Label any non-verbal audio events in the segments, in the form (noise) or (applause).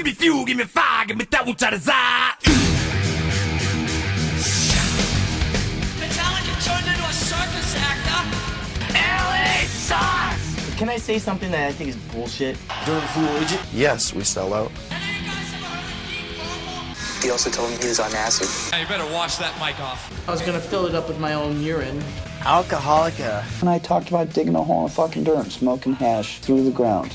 Give me fuel, give me fire, give me that which I desire. Metallica turned into a circus actor. LA sauce! Can I say something that I think is bullshit? During Fool Agent? Yes, we sell out. You guys ever heard of Deep Purple? He also told me he was on acid. Hey, you better wash that mic off. I was gonna fill it up with my own urine. Alcoholica. And I talked about digging a hole in fucking dirt smoking hash through the ground.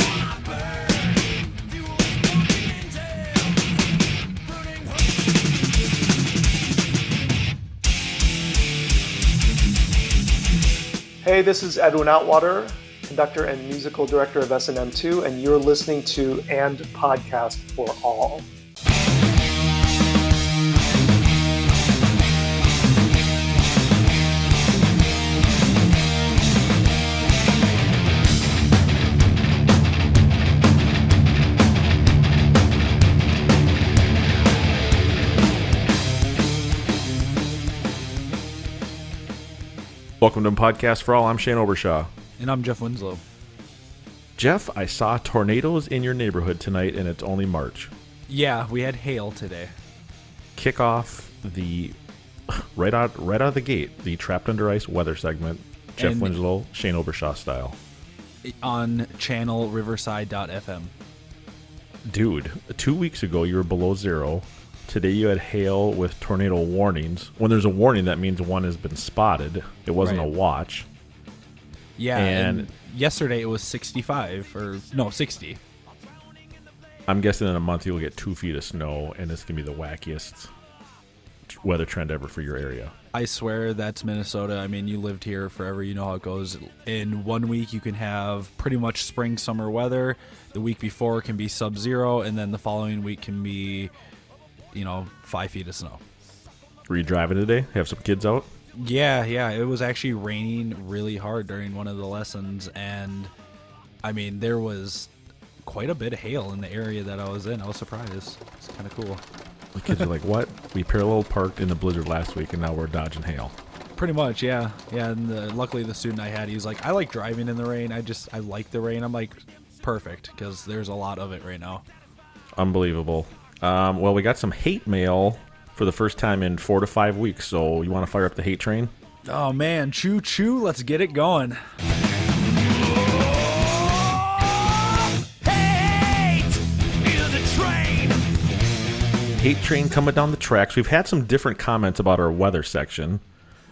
Hey, this is Edwin Outwater, conductor and musical director of S&M2, and you're listening to And Podcast for All. Welcome to Podcast for All. I'm Shane Obershaw. And I'm Jeff Winslow. Jeff, I saw tornadoes in your neighborhood tonight, and it's only March. Yeah, we had hail today. Kick off the right out right out of the gate the trapped under ice weather segment. Jeff And- Winslow, Shane Obershaw style. on channel riverside.fm. Dude, two weeks ago you were below zero. Today you had hail with tornado warnings. When there's a warning, that means one has been spotted. It wasn't Right. a watch. Yeah, and, And- yesterday it was 65 or no, 60. I'm guessing in a month you'll get two feet of snow, and it's gonna be the wackiest weather trend ever for your area. I swear that's Minnesota. I mean, you lived here forever. You know how it goes. In one week, you can have pretty much spring, summer weather. The week before can be sub zero, and then the following week can be, you know, five feet of snow. Were you driving today? Have some kids out? Yeah, yeah. It was actually raining really hard during one of the lessons, and I mean, there was quite a bit of hail in the area that I was in. I was surprised. It's kind of cool. The kids are like, "What? We parallel parked in the blizzard last week, and now we're dodging hail." Pretty much, yeah, yeah. And the, luckily, the student I had, he was like, "I like driving in the rain. I just I like the rain." I'm like, perfect, because there's a lot of it right now. Unbelievable. Um, well, we got some hate mail for the first time in four to five weeks. So you want to fire up the hate train? Oh man, choo choo! Let's get it going. Hate train coming down the tracks. We've had some different comments about our weather section.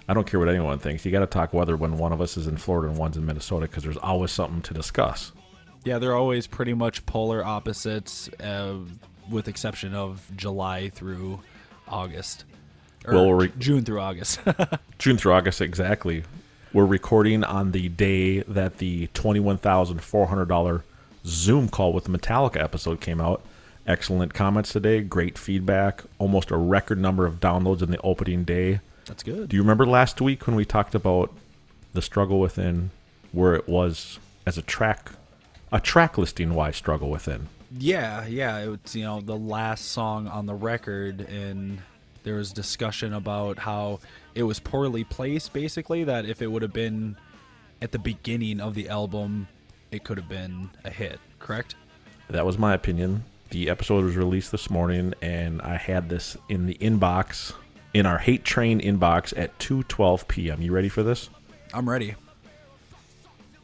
I don't care what anyone thinks. You got to talk weather when one of us is in Florida and one's in Minnesota because there's always something to discuss. Yeah, they're always pretty much polar opposites, uh, with exception of July through August, or Well, we're- June through August. (laughs) June through August, exactly. We're recording on the day that the $21,400 Zoom call with the Metallica episode came out. Excellent comments today, great feedback, almost a record number of downloads in the opening day. That's good. Do you remember last week when we talked about the struggle within where it was as a track a track listing wise struggle within? Yeah, yeah. It's you know the last song on the record, and there was discussion about how it was poorly placed. Basically, that if it would have been at the beginning of the album, it could have been a hit. Correct? That was my opinion. The episode was released this morning, and I had this in the inbox, in our hate train inbox at 2:12 p.m. You ready for this? I'm ready.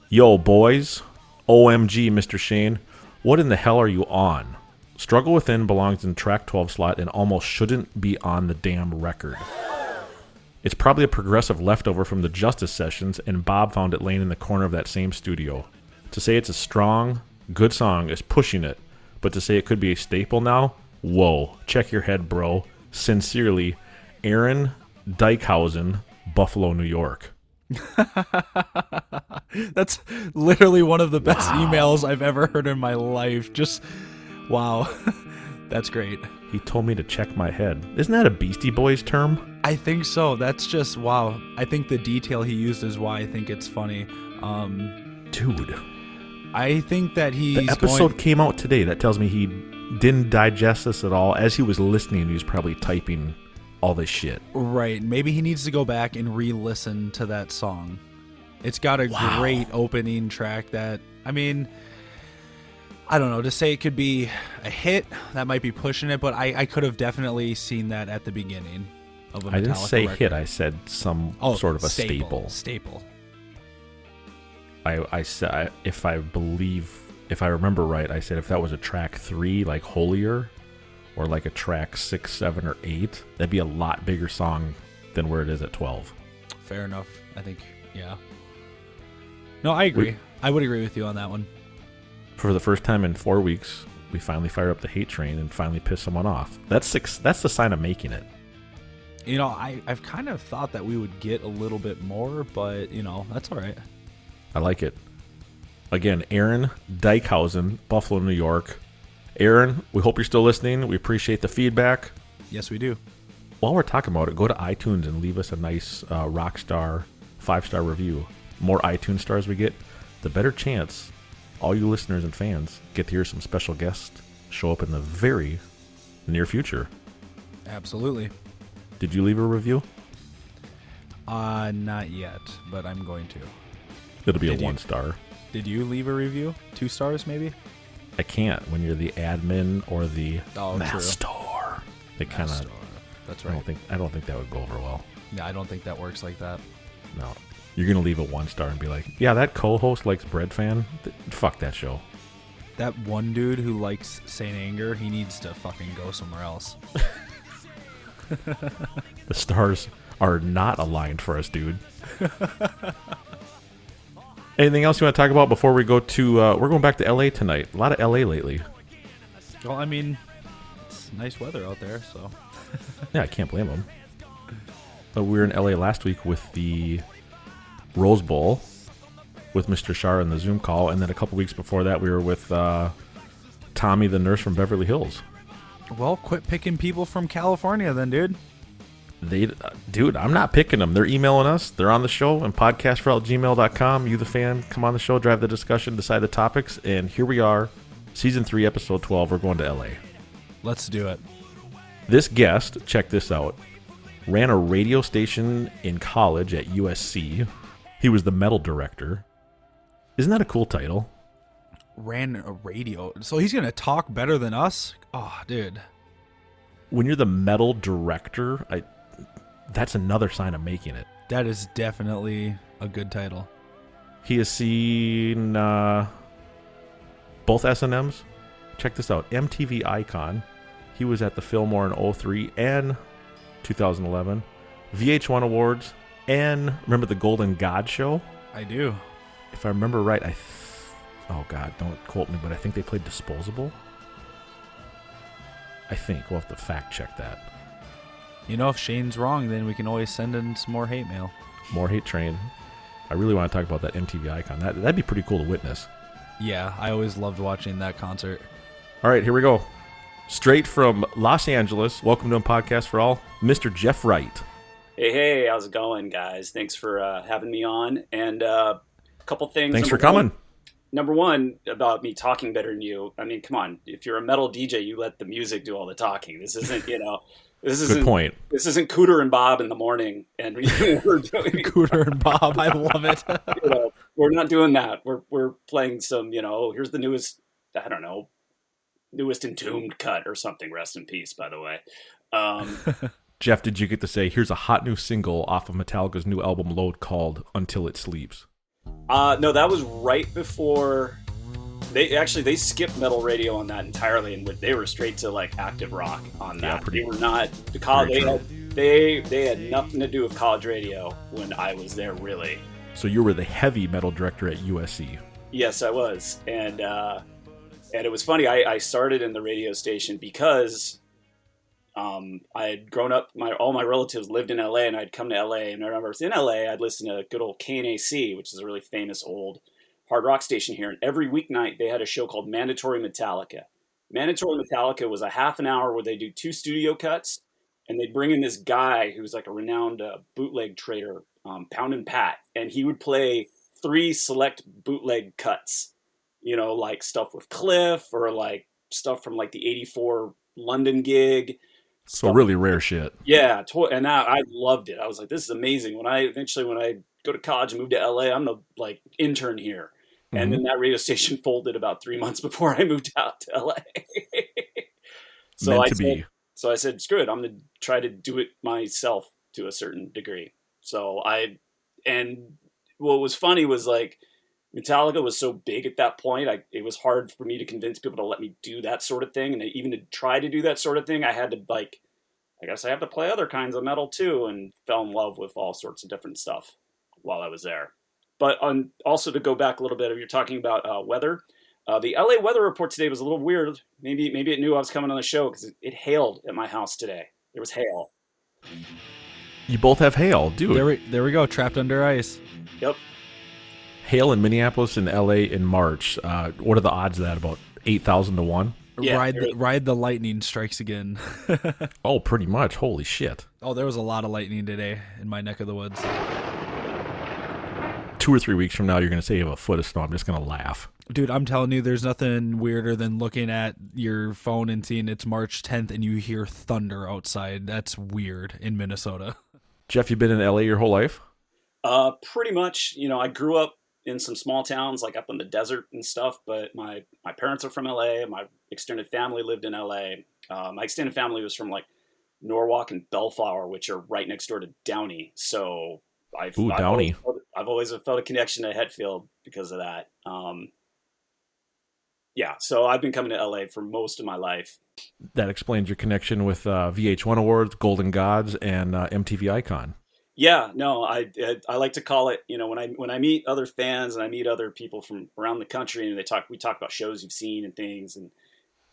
Yo, boys! OMG, Mr. Shane, what in the hell are you on? Struggle Within belongs in track 12 slot and almost shouldn't be on the damn record. It's probably a progressive leftover from the Justice sessions, and Bob found it laying in the corner of that same studio. To say it's a strong, good song is pushing it, but to say it could be a staple now, whoa, check your head, bro. Sincerely, Aaron Dykehausen, Buffalo, New York. (laughs) That's literally one of the best emails I've ever heard in my life. Just wow. (laughs) That's great. He told me to check my head. Isn't that a Beastie Boys term? I think so. That's just wow. I think the detail he used is why I think it's funny. Um, Dude, I think that he's the episode going- came out today. That tells me he didn't digest this at all. As he was listening, he was probably typing all this shit. right. Maybe he needs to go back and re-listen to that song. It's got a Wow. great opening track. That I mean, I don't know. To say it could be a hit, that might be pushing it. But I, I could have definitely seen that at the beginning of a I didn't say record. hit. I said some Oh, sort of a staple. Staple. I, I said I- if I believe if I remember right, I said if that was a track three, like Holier, or like a track six, seven, or eight, that'd be a lot bigger song than where it is at twelve. Fair enough. I think. Yeah. No, I agree. We- I would agree with you on that one. For the first time in four weeks, we finally fire up the hate train and finally piss someone off. That's six. That's the sign of making it. You know, I, I've kind of thought that we would get a little bit more, but you know, that's all right. I like it. Again, Aaron Dykehausen, Buffalo, New York. Aaron, we hope you're still listening. We appreciate the feedback. Yes, we do. While we're talking about it, go to iTunes and leave us a nice uh, rock star, five star review. More iTunes stars we get, the better chance all you listeners and fans get to hear some special guests show up in the very near future. Absolutely. Did you leave a review? Uh, not yet, but I'm going to. It'll be Did a you- one star. Did you leave a review? Two stars, maybe? I can't when you're the admin or the Oh, master. It kind of. That's right. I don't think. I don't think that would go over well. Yeah, I don't think that works like that. No, you're gonna leave it one star and be like, "Yeah, that co-host likes Breadfan. Th- fuck that show." That one dude who likes Saint Anger, he needs to fucking go somewhere else. (laughs) The stars are not aligned for us, dude. (laughs) Anything else you want to talk about before we go to? Uh, we're going back to LA tonight. A lot of LA lately. Well, I mean, it's nice weather out there, so. (laughs) Yeah, I can't blame them. But we were in LA last week with the Rose Bowl with Mr. Shar in the Zoom call, and then a couple weeks before that, we were with uh, Tommy, the nurse from Beverly Hills. Well, quit picking people from California then, dude. They, dude, I'm not picking them. They're emailing us. They're on the show and podcastforall@gmail.com. You, the fan, come on the show, drive the discussion, decide the topics, and here we are, season three, episode 12. We're going to LA. Let's do it. This guest, check this out, ran a radio station in college at USC. He was the metal director. Isn't that a cool title? Ran a radio. So he's going to talk better than us? Oh, dude. When you're the metal director, I that's another sign of making it. That is definitely a good title. He has seen uh, both S&Ms. Check this out. MTV Icon. He was at the Fillmore in 03 and 2011. VH1 Awards and remember the Golden God Show? I do. If I remember right, I th- oh god, don't quote me, but I think they played Disposable. I think we'll have to fact check that. You know, if Shane's wrong, then we can always send in some more hate mail. More hate train. I really want to talk about that MTV Icon. That that'd be pretty cool to witness. Yeah, I always loved watching that concert. All right, here we go. Straight from Los Angeles. Welcome to a podcast for all, Mr. Jeff Wright. Hey, hey, how's it going, guys? Thanks for uh, having me on. And uh, a couple things. Thanks for Number one- coming. number one, about me talking better than you. I mean, come on. If you're a metal DJ, you let the music do all the talking. This isn't, you know, this Good isn't. point. This isn't Cooter and Bob in the morning, and (laughs) we're doing (laughs) Cooter and Bob. I love it. (laughs) you know, we're not doing that. We're we're playing some, you know, here's the newest. I don't know, newest entombed cut or something. Rest in peace, by the way. Um, Jeff, did you get to say, here's a hot new single off of Metallica's new album Load called Until It Sleeps? Uh, no, that was right before they actually they skipped metal radio on that entirely, and they were straight to like active rock on that. Yeah, pretty- they were not the college. They had, they they had nothing to do with college radio when I was there, really. So you were the heavy metal director at USC. Yes, I was, and uh, and it was funny. I, I started in the radio station because um, I had grown up. My all my relatives lived in LA, and I'd come to LA. And I remember in LA. I'd listen to good old KNAC, which is a really famous old hard rock station here. And every weeknight they had a show called Mandatory Metallica, Mandatory Metallica was a half an hour where they do two studio cuts, and they'd bring in this guy who's like a renowned uh, bootleg trader, um, Pound and Pat, and he would play three select bootleg cuts. You know, like stuff with Cliff or like stuff from like the '84 London gig. So really rare shit. Yeah, to- and I, I loved it. I was like, this is amazing. When I eventually, when I go to college and move to LA, I'm the like intern here. And Mhm. then that radio (laughs) station folded about three months before I moved out to LA. (laughs) so Meant I to said, be. so I said, screw it. I'm gonna try to do it myself to a certain degree. So I, and what was funny was like Metallica was so big at that point. I it was hard for me to convince people to let me do that sort of thing, and even to try to do that sort of thing, I had to like, I guess I have to play other kinds of metal too, and fell in love with all sorts of different stuff while I was there. But on also to go back a little bit, if you're talking about uh, weather, uh, the LA weather report today was a little weird. Maybe maybe it knew I was coming on the show because it, it hailed at my house today. There was hail. You both have hail, dude. There we, there we go. Trapped under ice. Yep. hail in Minneapolis and LA in March. Uh, what are the odds of that? About eight thousand to one. ride the, ride the lightning strikes again. (laughs) Oh, pretty much. Holy shit! oh, there was a lot of lightning today in my neck of the woods. Two or three weeks from now, you're going to say you have a foot of snow. I'm just going to laugh. Dude, I'm telling you, there's nothing weirder than looking at your phone and seeing it's March 10th and you hear thunder outside. That's weird in Minnesota. (laughs) Jeff, you've been in LA your whole life. Uh, pretty much. You know, I grew up in some small towns, like up in the desert and stuff. But my my parents are from LA. My extended family lived in LA. Uh, my extended family was from like Norwalk and Bellflower, which are right next door to Downey. So I've, Ooh, I've Downey. Always felt, I've always felt a connection to Hetfield because of that. Um, yeah, so I've been coming to LA for most of my life. That explains your connection with uh, VH1 Awards, Golden Gods, and uh, MTV Icon. Yeah, no, I, I I like to call it. You know, when I when I meet other fans and I meet other people from around the country, and they talk, we talk about shows you've seen and things, and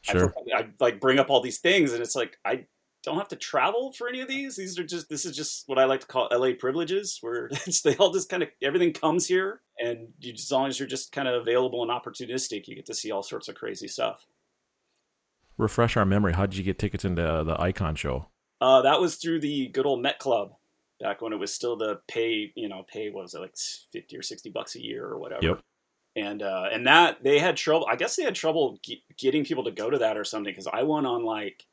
I, Sure. feel- I like bring up all these things, and it's like I don't have to travel for any of these. These are just this is just what I like to call LA privileges, where (laughs) it's, they all just kind of everything comes here, and you, as long as you're just kind of available and opportunistic, you get to see all sorts of crazy stuff. Refresh our memory. How did you get tickets into uh, the Icon show? Uh, that was through the good old Met Club back when it was still the pay, you know, pay what was it like fifty or sixty bucks a year or whatever. Yep. And uh, and that they had trouble. I guess they had trouble ge- getting people to go to that or something because I went on like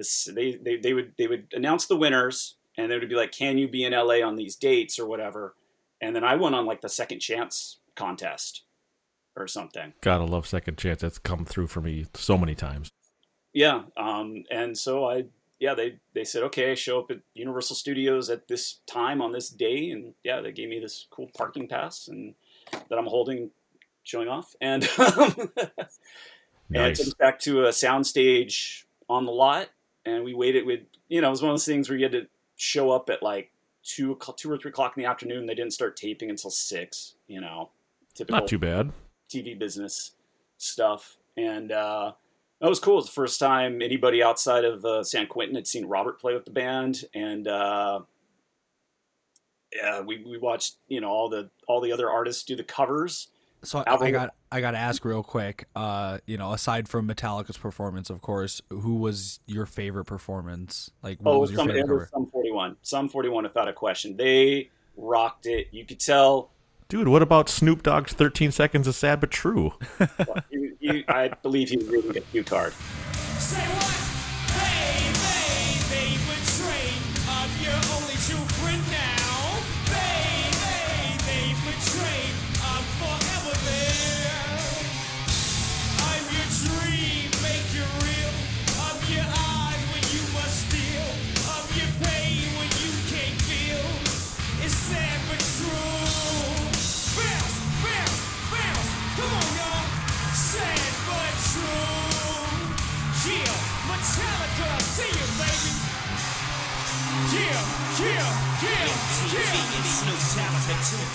this. They, they they would they would announce the winners and they would be like, "Can you be in LA on these dates or whatever?" And then I went on like the second chance contest or something. Gotta love Second Chance. That's come through for me so many times. Yeah, um, and so I, yeah, they they said, okay, show up at Universal Studios at this time on this day, and yeah, they gave me this cool parking pass and that I'm holding, showing off, and (laughs) and Nice. took back to a soundstage on the lot, and we waited with, you know, it was one of those things where you had to show up at like two o'clock- two or three o'clock in the afternoon. They didn't start taping until six, you know, typical Not too bad. TV business stuff, and uh, that was cool. It was the first time anybody outside of uh, San Quentin had seen Robert play with the band, and uh, yeah, we, we watched you know all the all the other artists do the covers. So I, Album- I got I got to ask real quick. Uh, you know, aside from Metallica's performance, of course, who was your favorite performance? Like, what Oh, was your some, favorite it was Sum 41, some forty one without a question. They rocked it. You could tell. Dude, what about Snoop Dogg's 13 Seconds of Sad But True? (laughs) You, you, I believe he was reading a cue card. Say what?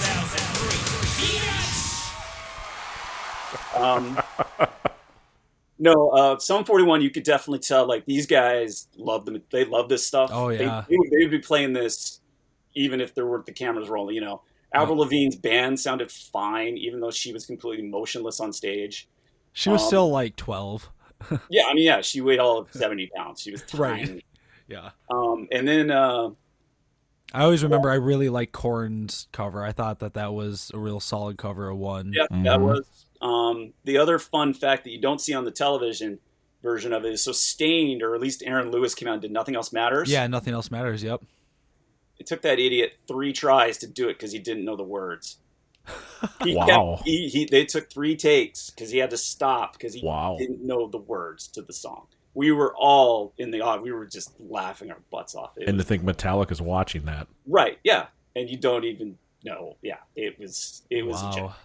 2003. (laughs) Um, no, uh, Sum 41, you could definitely tell, like, these guys love them. They love this stuff. Oh, yeah. They, would, they would be playing this even if there weren't the cameras rolling, you know. Avril Lavigne's band sounded fine, even though she was completely motionless on stage. She was Um, still like twelve. yeah, I mean, yeah, she weighed all of (laughs) seventy pounds. She was Right. tiny. Yeah. Um, and then uh, I always remember I really liked Korn's cover. I thought that that was a real solid cover of one. Yeah, that was um, the other fun fact that you don't see on the television version of it is so Staind, or at least Aaron Lewis came out and did Nothing Else Matters. Yeah, nothing else matters. Yep. It took that idiot three tries to do it because he didn't know the words. (laughs) He Wow. kept- he, he, they took three takes because he had to stop because he Wow. didn't know the words to the song. We were all in the odd. we were just laughing our butts off. It And to was- think Metallica's watching that. right, yeah, and you don't even know. Yeah, it was it was a joke. Wow.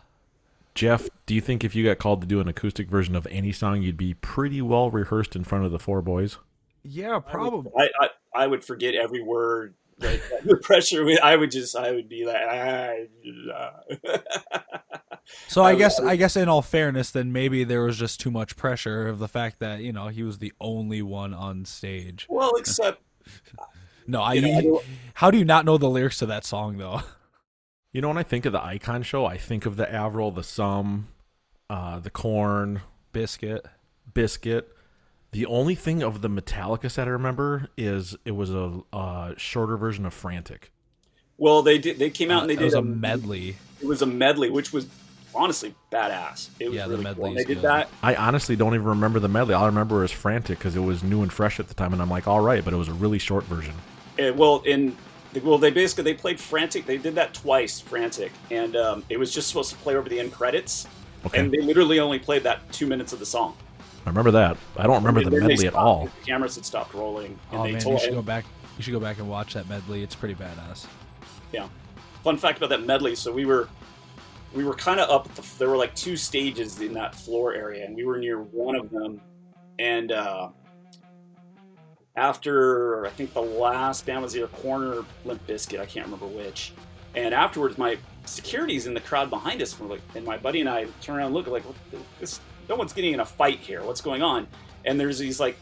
Jeff, do you think if you got called to do an acoustic version of any song, you'd be pretty well rehearsed in front of the four boys? Yeah, probably. I, I I would forget every word. Like, the pressure. would- I would just. I would be like. ah, (laughs) So I I- guess I- I guess in all fairness, then maybe there was just too much pressure of the fact that you know he was the only one on stage. well, except (laughs) No, I. You know, I how do you not know the lyrics to that song though? (laughs) You know, when I think of the Icon Show, I think of the Avril, the Sum, uh, the Korn, Bizkit. Bizkit. The only thing of the Metallica set I remember is it was a uh, shorter version of Frantic. well, they did. They came out Uh, and they it did was a medley. It was a medley, which was honestly badass. It was Yeah, the really medley cool. They did good. that. I honestly don't even remember the medley. All I remember is Frantic because it was new and fresh at the time, and I'm like, all right, but it was a really short version. Uh, well, in well, they basically they played frantic. They did that twice, frantic, and um, it was just supposed to play over the end credits. Okay. And they literally only played that two minutes of the song. I remember that. I don't remember the Then they medley at all. The cameras had stopped rolling, and Oh they man, told. you should go back. You should go back and watch that medley. It's pretty badass. Yeah. Fun fact about that medley. So we were we were kind of up. The, there were like two stages in that floor area, and we were near one of them. And uh, after I think the last band was either Korn or Limp Bizkit, I can't remember which. And afterwards, my security's in the crowd behind us. We're like, and my buddy and I turn around and look like, what, this, no one's getting in a fight here. What's going on? And there's these like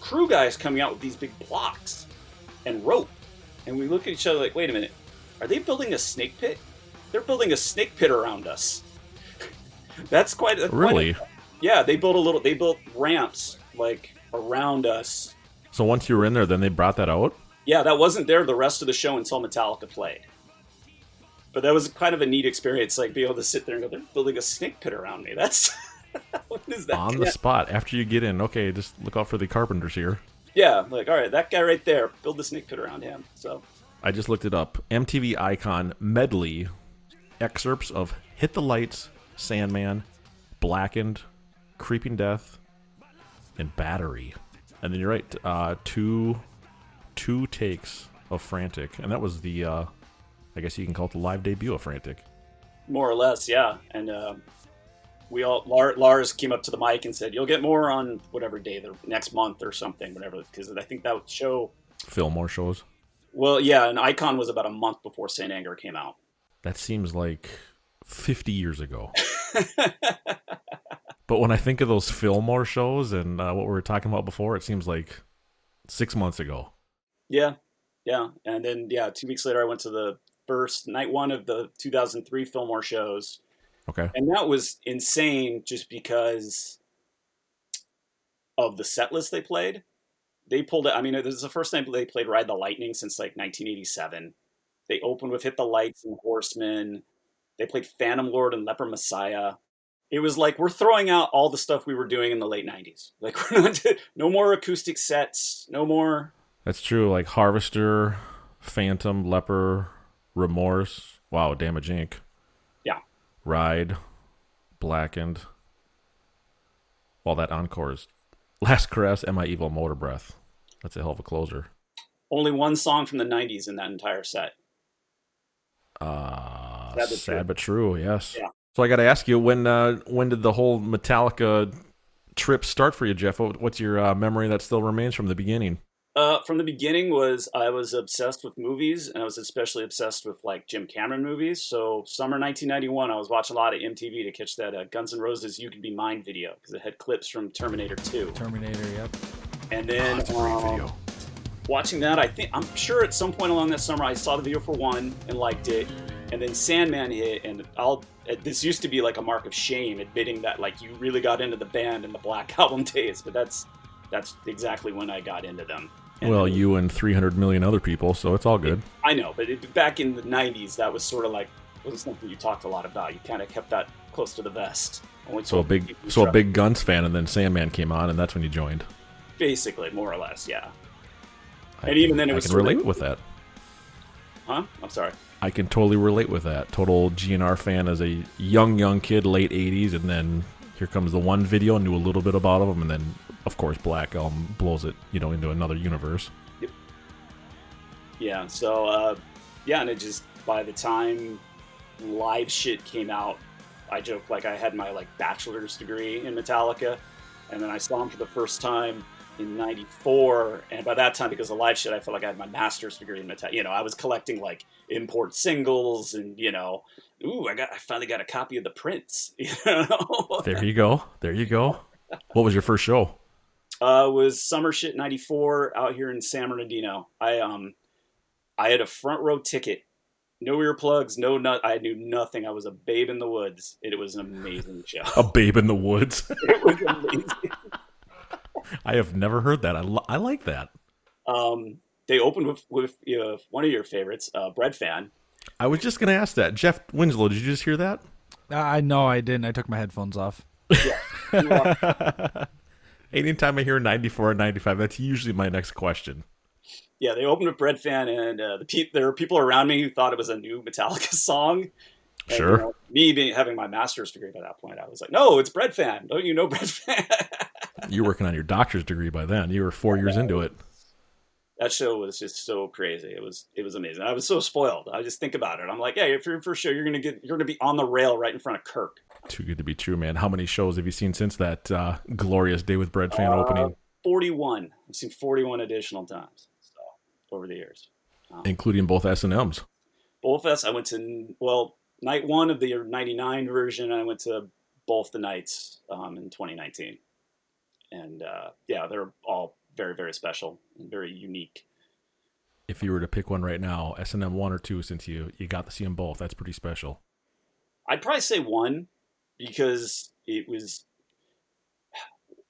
crew guys coming out with these big blocks and rope. And we look at each other like, wait a minute, are they building a snake pit? They're building a snake pit around us. (laughs) That's quite a quite a- Really? yeah, they built a little. They built ramps like around us. So once you were in there, then they brought that out. Yeah, that wasn't there the rest of the show until Metallica played. But that was kind of a neat experience, like be able to sit there and go, "They're building a snake pit around me." That's (laughs) what is that? on the Yeah. spot after you get in. Okay, just look out for the carpenters here. Yeah, like all right, that guy right there, build the snake pit around him. So I just looked it up. MTV Icon medley excerpts of "Hit the Lights," "Sandman," "Blackened," "Creeping Death," and "Battery." And then you're right, uh, two two takes of "Frantic," and that was the uh, I guess you can call it the live debut of "Frantic." more or less, yeah. And uh, we all Lars came up to the mic and said, "You'll get more on whatever day, the next month or something, whatever." Because I think that show. Fillmore shows. Well, yeah, and Icon was about a month before Saint Anger came out. That seems like 50 years ago. (laughs) but when I think of those Fillmore shows and uh, what we were talking about before, it seems like six months ago. Yeah, yeah, and then yeah, two weeks later, I went to the first night one of the 2003 Fillmore shows, Okay. and that was insane just because of the set list they played. They pulled it. I mean, this is the first time they played "Ride the Lightning" since like 1987. They opened with "Hit the Lights" and Horsemen. They played "Phantom Lord" and "Leper Messiah." It was like we're throwing out all the stuff we were doing in the late 90s. (laughs) Like we're not no more acoustic sets, no more That's true. Like Harvester, Phantom, Leper, Remorse. Wow, Damage Inc. Ride, Blackened. Well, that encore is Last Caress and My Evil Motorbreath. That's a hell of a closer. only one song from the 90s in that entire set. Uh, Sad but sad true. but true. Yes. Yeah. So I got to ask you when uh, when did the whole Metallica trip start for you, Jeff? What's your uh, memory that still remains from the beginning? Uh, from the beginning was I was obsessed with movies, and I was especially obsessed with like Jim Cameron movies. So summer 1991, I was watching a lot of MTV to catch that uh, Guns N' Roses "You Can Be Mine" video because it had clips from Terminator 2. Terminator. Yep. And then um, watching that, I think I'm sure at some point along that summer I saw the video for one and liked it. and then Sandman hit, and I'll. This used to be like a mark of shame, admitting that like you really got into the band in the Black (laughs) Album days, but that's that's exactly when I got into them. And Well, you and 300 million other people, so it's all good. I know, but it, back in the '90s, that was sort of like was something you talked a lot about. You kind of kept that close to the vest. So a big, so a big Guns fan, and then Sandman came on, and that's when you joined. basically, more or less, yeah. I And even then, it I was can sort of- relate with that. Huh? I'm sorry. I can totally relate with that. Total GNR fan as a young, young kid, late '80s, and then here comes the one video, knew a little bit about them, and then of course Black Album blows it, you know, into another universe. Yeah. So, uh, yeah, and it just by the time live shit came out, I joked like I had my like bachelor's degree in Metallica, and then I saw him for the first time in '94, and by that time, because of live shit, I felt like I had my master's degree in Metallica. You know, I was collecting like import singles, and you know, ooh, I got, I finally got a copy of the Prince. (laughs) You know, There you go. There you go. What was your first show? Uh, was summer shit '94 out here in San Bernardino. I um, I had a front row ticket, no earplugs, no nut. I knew nothing. I was a babe in the woods. It, was an amazing show. A Babe in the Woods. (laughs) it was amazing. I have never heard that. I, li- I like that. Um, they opened with with you know, one of your favorites, uh, Breadfan. I was just going to ask that. Jeff Winslow, did you just hear that? I know I didn't. I took my headphones off. (laughs) Anytime I hear 94 or 95, that's usually my next question. Yeah, they opened with Breadfan, and uh, the pe- there were people around me who thought it was a new Metallica (laughs) song. And, Sure. you know, me being having my master's degree by that point, I was like, "No, it's Breadfan. Don't you know Bread (laughs) Fan?" You were working on your doctor's degree by then. You were four years into it. that show was just so crazy. It was it was amazing. I was so spoiled. I just think about it. I'm like, hey, if you're for sure, you're gonna get you're gonna be on the rail right in front of Kirk. Too good to be true, man. How many shows have you seen since that uh, glorious Day with Breadfan Uh, opening, 41. I've seen 41 additional times so, over the years. including both S and M's? Both us. I went to well night one of the '99 version. and I went to both the nights um, in 2019, and uh, yeah, they're all very very special and very unique. If you were to pick one right now, S and M one or two, since you you got to see them both, that's pretty special. I'd probably say one because it was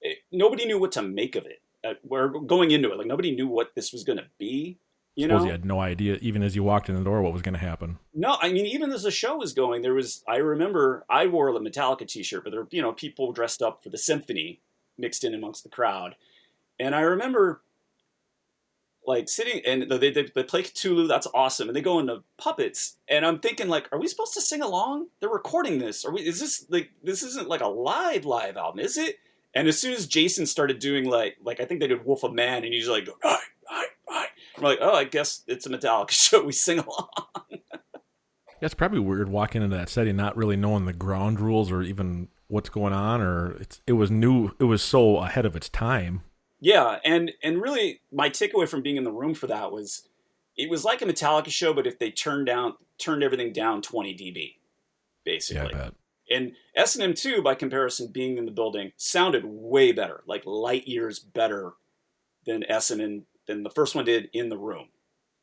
it, nobody knew what to make of it. Uh, we're going into it like nobody knew what this was going to be. You know, you had no idea, even as you walked in the door, what was going to happen. no, I mean even as the show was going, there was. I remember I wore a Metallica T-shirt, but there were you know people dressed up for the symphony mixed in amongst the crowd, and I remember like sitting and they, they, they play Cthulhu, that's awesome, and they go into puppets, and I'm thinking like, are we supposed to sing along? They're recording this. Are we? Is this like this isn't like a live live album, is it? And as soon as Jason started doing like like I think they did Wolf of Man, and he's like, right, right, right. I'm like, oh, I guess it's a Metallica (laughs) show. We sing along. Yeah, it's probably weird walking into that setting, not really knowing the ground rules or even what's going on, or it's it was new. It was so ahead of its time. Yeah, and and really, my takeaway from being in the room for that was, it was like a Metallica show, but if they turned down turned everything down 20 dB, basically. Yeah. And S and M two, by comparison, being in the building, sounded way better, like light years better than S and M than the first one did in the room.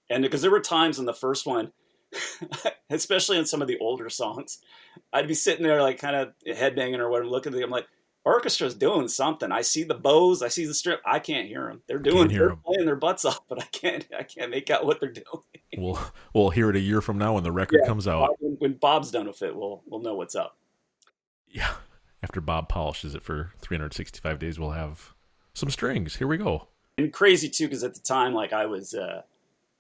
And because there were times in the first one, (laughs) especially in some of the older songs, I'd be sitting there like kind of headbanging or whatever, looking at them. I'm like, orchestra's doing something. I see the bows, I see the strip. I can't hear them. They're doing, they're 'em. playing their butts off, (laughs) but I can't, I can't make out what they're doing. We'll we'll hear it a year from now when the record Yeah, comes out. When, when Bob's done with it, we'll we'll know what's up. Yeah, after Bob polishes it for 365 days, we'll have some strings. Here we go. and crazy too because at the time like i was uh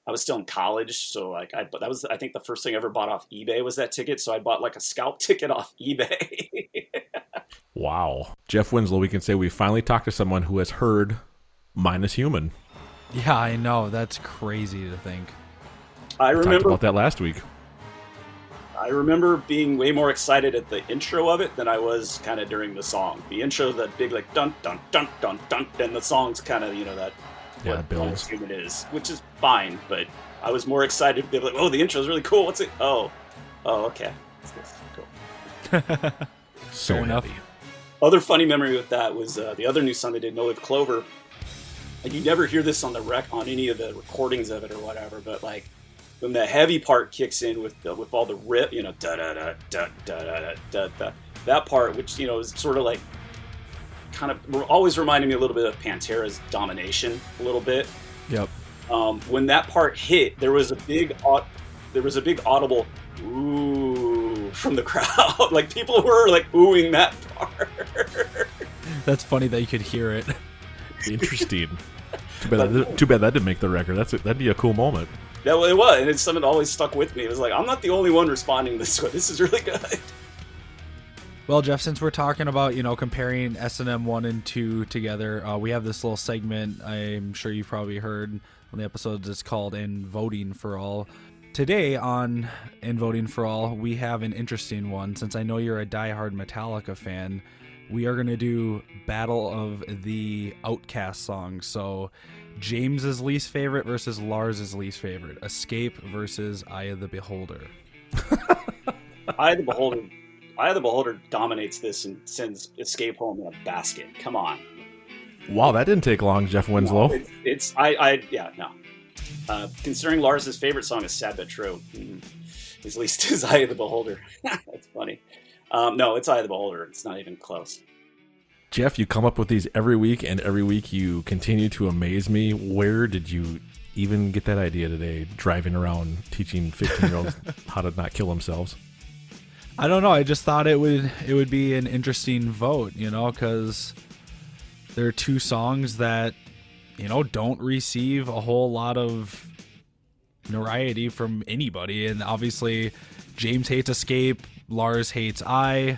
i was still in college so like i but that was i think the first thing i ever bought off ebay was that ticket so i bought like a scalp (laughs) ticket off ebay Wow, Jeff Winslow. We can say we finally talked to someone who has heard minus human. Yeah, I know. That's crazy to think. i We talked remember about that last week. i remember being way more excited at the intro of it than i was kind of during the song the intro that big like dun dun dun dun dun and the song's kind of you know that Yeah, what builds. Human is which is fine but i was more excited to be like oh the intro's really cool what's it oh oh okay What's this? cool So Fair enough. heavy. Other funny memory with that was uh, the other new song they did, No Leaf Clover. And you never hear this on the rec on any of the recordings of it or whatever, but like when the heavy part kicks in with the, with all the rip, you know, da da da da da da da da. That part, which you know, is sort of like kind of always reminding me a little bit of Pantera's domination, a little bit. Yep. Um, when that part hit, there was a big, there was a big audible ooh from the crowd. (laughs) like people were like oohing that part. That's funny that you could hear it. Interesting. (laughs) too, bad that, too bad that didn't make the record. That's a, that'd be a cool moment. That it was, and it's something that always stuck with me. It was like I'm not the only one responding this way. This is really good. Well, Jeff, since we're talking about you know comparing S and M one and two together, uh, we have this little segment. I'm sure you've probably heard on the episodes. It's called "In Voting for All." Today on "In Voting for All," we have an interesting one. Since I know you're a diehard Metallica fan, we are going to do Battle of the Outcast songs. So, James's least favorite versus Lars's least favorite. Escape versus Eye of the Beholder. (laughs) Eye of the Beholder, Eye of the Beholder dominates this and sends Escape home in a basket. Come on, Wow, that didn't take long, Jeff Winslow. it's, it's I, I yeah no. Uh, considering Lars's favorite song is "Sad but True," mm, his least (laughs) is "Eye of the Beholder." (laughs) That's funny. Um, no, it's "Eye of the Beholder." It's not even close. Jeff, you come up with these every week, and every week you continue to amaze me. Where did you even get that idea today? Driving around teaching fifteen-year-olds (laughs) how to not kill themselves. I don't know. I just thought it would it would be an interesting vote, you know, because there are two songs that you know don't receive a whole lot of notoriety from anybody, and obviously James hates Escape, Lars hates I.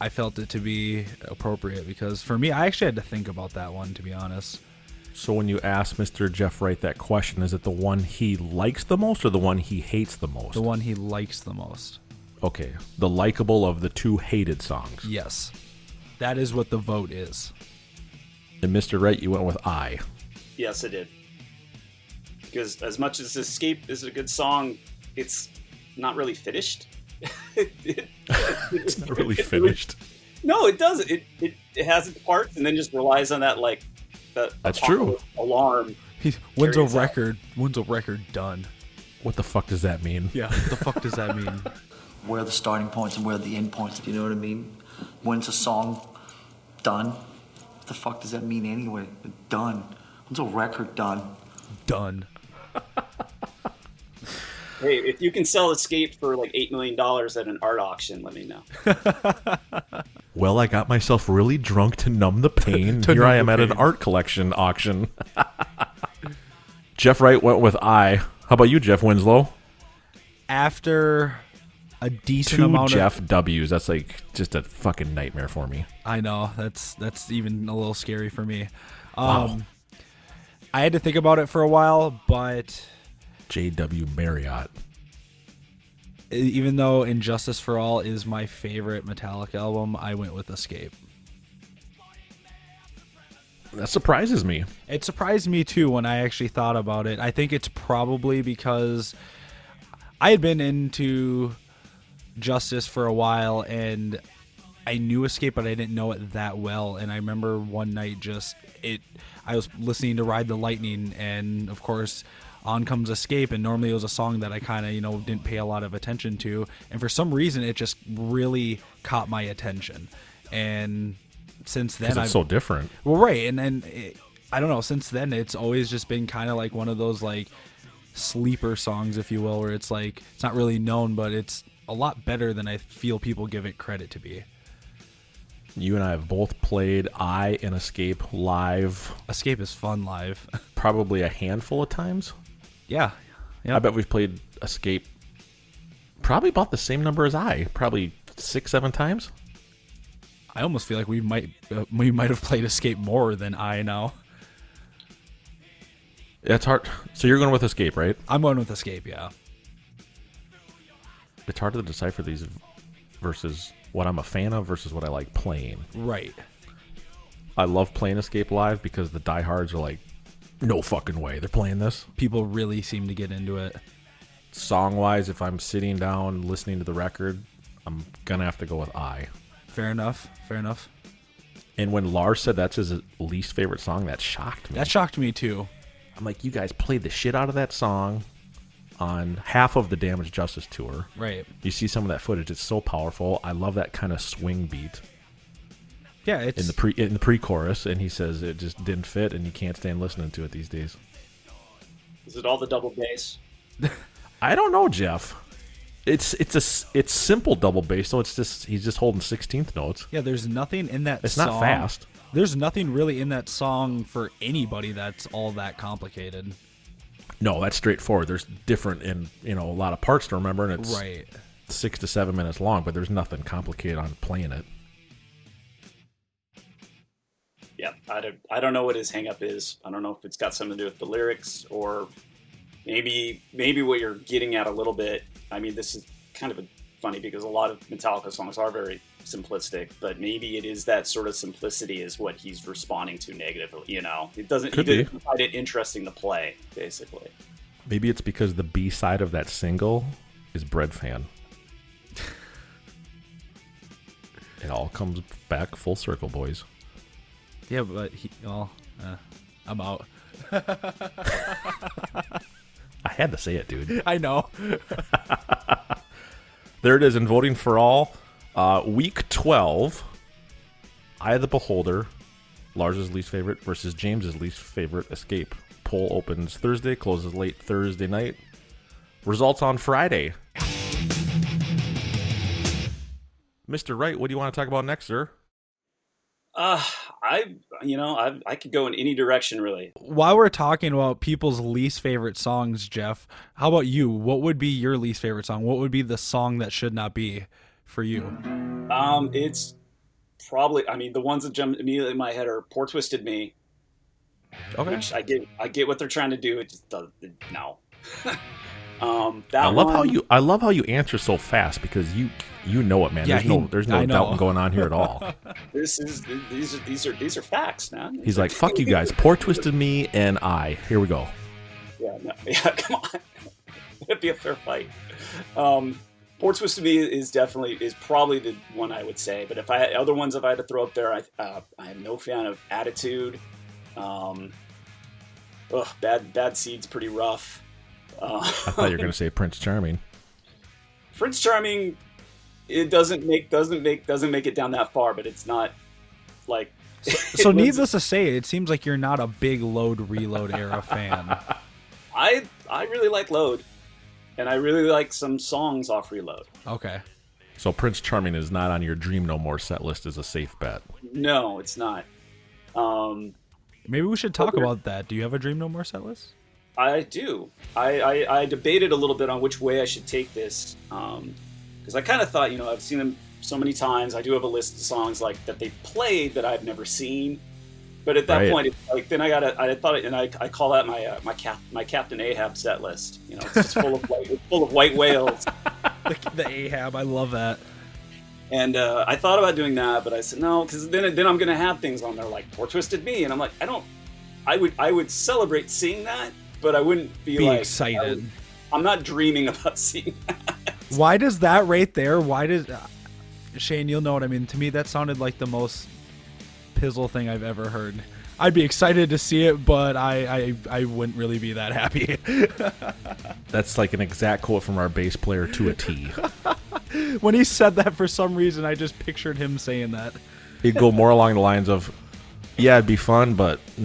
I felt it to be appropriate because for me, I actually had to think about that one to be honest. So when you ask Mr. Jeff Wright that question, is it the one he likes the most or the one he hates the most? The one he likes the most. Okay, the likable of the two hated songs. Yes, that is what the vote is. And Mr. Wright, you went with I. Yes, I did. Because as much as Escape is a good song, it's not really finished. It's not really (laughs) finished. No, it doesn't. It, it it has its parts and then just relies on that like that That's true. alarm. He's when's a Carries out. record? When's a record done? What the fuck does that mean? Yeah, what the fuck does that mean? (laughs) Where are the starting points and where are the end points? Do you know what I mean? When's a song done? What the fuck does that mean anyway? Done. When's a record done? Done. (laughs) Hey, if you can sell Escape for like eight million dollars at an art auction, let me know. (laughs) Well, I got myself really drunk to numb the pain. (laughs) To Here I am the at an art collection auction. Jeff Wright went with I. How about you, Jeff Winslow? After a decent Two amount Jeff of W's. That's like just a fucking nightmare for me. I know that's that's even a little scary for me. Um Wow. I had to think about it for a while, but J.W. Marriott. even though Injustice for All is my favorite Metallica album, I went with Escape. That surprises me. It surprised me too when I actually thought about it. I think it's probably because I had been into Justice for a while and I knew Escape, but I didn't know it that well. And I remember one night just it. I was listening to Ride the Lightning, and of course, on comes Escape. And normally it was a song that I kind of you know didn't pay a lot of attention to, and for some reason it just really caught my attention. And since then, Because I've it's so different. well, right, and then it, I don't know. Since then, it's always just been kind of like one of those like sleeper songs, if you will, where it's like it's not really known, but it's a lot better than I feel people give it credit to be. You and I have both played I and Escape live. Escape is fun live. (laughs) Probably a handful of times. yeah, yeah. I bet we've played Escape probably about the same number as I. Probably six, seven times. I almost feel like we might uh, we might have played Escape more than I now. That's hard. So you're going with Escape, right? I'm going with Escape. Yeah, It's hard to decipher these versus what I'm a fan of versus what I like playing. right. I love playing Escape live because the diehards are like, no fucking way they're playing this. People really seem to get into it. Song wise, if I'm sitting down listening to the record, I'm gonna have to go with I. Fair enough. Fair enough. And when Lars said that's his least favorite song, that shocked me. That shocked me too. I'm like, you guys played the shit out of that song on half of the Damage Justice tour. Right. You see some of that footage. It's so powerful. I love that kind of swing beat Yeah, it's in the pre in the pre-chorus, and he says it just didn't fit, and you can't stand listening to it these days. Is it all the double bass? (laughs) I don't know, Jeff. It's it's a it's simple double bass, so it's just he's just holding sixteenth notes. yeah. There's nothing in that. It's not fast. There's nothing really in that song for anybody that's all that complicated. No, that's straightforward. There's different in you know a lot of parts to remember, and it's Right. six to seven minutes long, but there's nothing complicated on playing it. Yeah, I don't, I don't know what his hangup is. I don't know if it's got something to do with the lyrics or maybe maybe what you're getting at a little bit. I mean, this is kind of a, funny because a lot of Metallica songs are very simplistic, but maybe it is that sort of simplicity is what he's responding to negatively. You know, it doesn't. Could he be. doesn't find it interesting to play, basically. Maybe it's because the B side of that single is Breadfan. (laughs) it all comes back full circle, boys. Yeah, but he. Well, uh, I'm out. (laughs) I had to say it, dude. (laughs) I know. There it is in voting for all. Uh, week 12, Eye of the Beholder, Lars's least favorite versus James's least favorite Escape. Poll opens Thursday, closes late Thursday night. Results on Friday. Mr. Wright, what do you want to talk about next, sir? Uh, I you know I I could go in any direction really. While we're talking about people's least favorite songs, Jeff, how about you? What would be your least favorite song? What would be the song that should not be for you? Um, it's probably I mean the ones that jump immediately in my head are "Poor Twisted Me." Okay. Which I get I get what they're trying to do. It just does no. (laughs) um, that I love one, how you I love how you answer so fast because you you know it, man. Yeah, there's no there's no doubt going on here at all. (laughs) This is these are these are these are facts, man. He's like, "Fuck you guys, poor twisted me and I." Here we go. Yeah, no, (laughs) yeah, come on. It'd be a fair fight. Um, Poor Twisted Me is definitely is probably the one I would say. But if I had other ones, if I had to throw up there, I uh, I am no fan of Attitude. Um, ugh, bad bad seeds pretty rough. Uh, I thought you were going to say Prince Charming. (laughs) Prince Charming, it doesn't make doesn't make doesn't make it down that far, but it's not like. So, (laughs) it was- needless to say, it seems like you're not a big load reload era fan. (laughs) I I really like Load, and I really like some songs off Reload. Okay. So Prince Charming is not on your Dream No More set list as a safe bet. No, it's not. Um, Maybe we should talk about that. Do you have a Dream No More set list? I do. I, I, I debated a little bit on which way I should take this because I kind of thought, you know, I've seen them so many times. I do have a list of songs like that they played that I've never seen. But at that Right. point, it's like then I got I thought, it, and I, I call that my uh, my cap my Captain Ahab set list. You know, it's just full of white, it's full of white whales. (laughs) The, the Ahab, I love that. And uh, I thought about doing that, but I said no, because then then I'm gonna have things on there like "Poor Twisted Me," and I'm like, I don't. I would I would celebrate seeing that, but I wouldn't be, Be like excited. I would- I'm not dreaming about seeing that. Why does that right there? Why does uh, Shane? You'll know what I mean. To me, that sounded like the most pizzle thing I've ever heard. I'd be excited to see it, but I I, I wouldn't really be that happy. (laughs) That's like an exact quote from our bass player to a T. (laughs) when he said that, for some reason, I just pictured him saying that. It'd go more along the lines of, "Yeah, it'd be fun, but (laughs)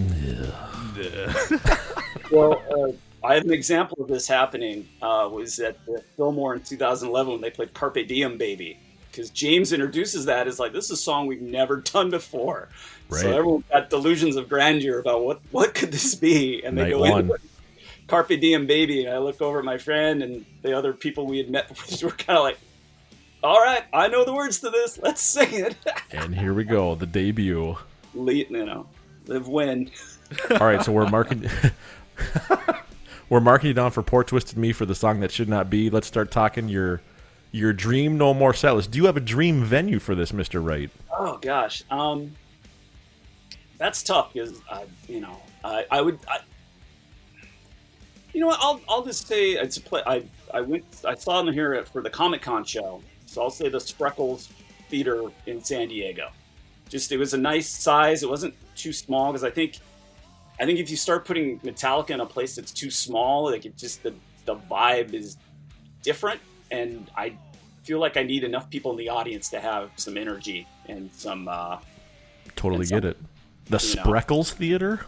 well, uh, I have an example of this happening. Uh, was at the Fillmore in 2011 when they played "Carpe Diem, Baby," because James introduces that as like this is a song we've never done before. So everyone got delusions of grandeur about what what could this be, and they Night go one. Carpe Diem, baby. And I look over at my friend and the other people we had met. (laughs) We're kind of like, all right, I know the words to this. Let's sing it. (laughs) and here we go, the debut. Le- you know, live win. All right, so we're marking (laughs) (laughs) we're marking you down for "Poor Twisted Me" for the song that should not be. Let's start talking your your Dream No More set list. Do you have a dream venue for this, Mister Wright? Oh gosh, um, that's tough because I, you know, I, I would, I, you know what? I'll, I'll just say it's a play. I, I went, I saw them here for the Comic Con show, so I'll say the Spreckels Theater in San Diego. Just it was a nice size. It wasn't too small because I think, I think if you start putting Metallica in a place that's too small, like it just the the vibe is different, and I feel like I need enough people in the audience to have some energy and some. Uh, Totally and get some- it. The you know. Spreckels Theater.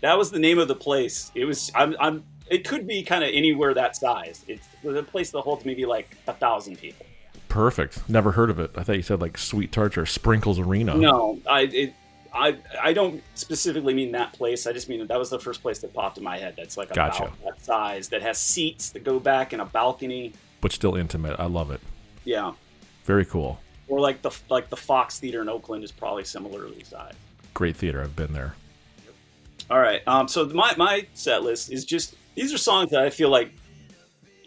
That was the name of the place. It was. I'm. I'm it could be kind of anywhere that size. It's a place that holds maybe like a thousand people. Perfect. Never heard of it. I thought you said like Sweet Tarts or Sprinkles Arena. No, I. It, I, I don't specifically mean that place. I just mean that was the first place that popped in my head. That's like about Gotcha. that size that has seats that go back and a balcony. But still intimate. I love it. Yeah, Very cool. or like the like the Fox Theater in Oakland is probably similarly sized. Great theater. I've been there. All right. Um, so my my set list is just these are songs that I feel like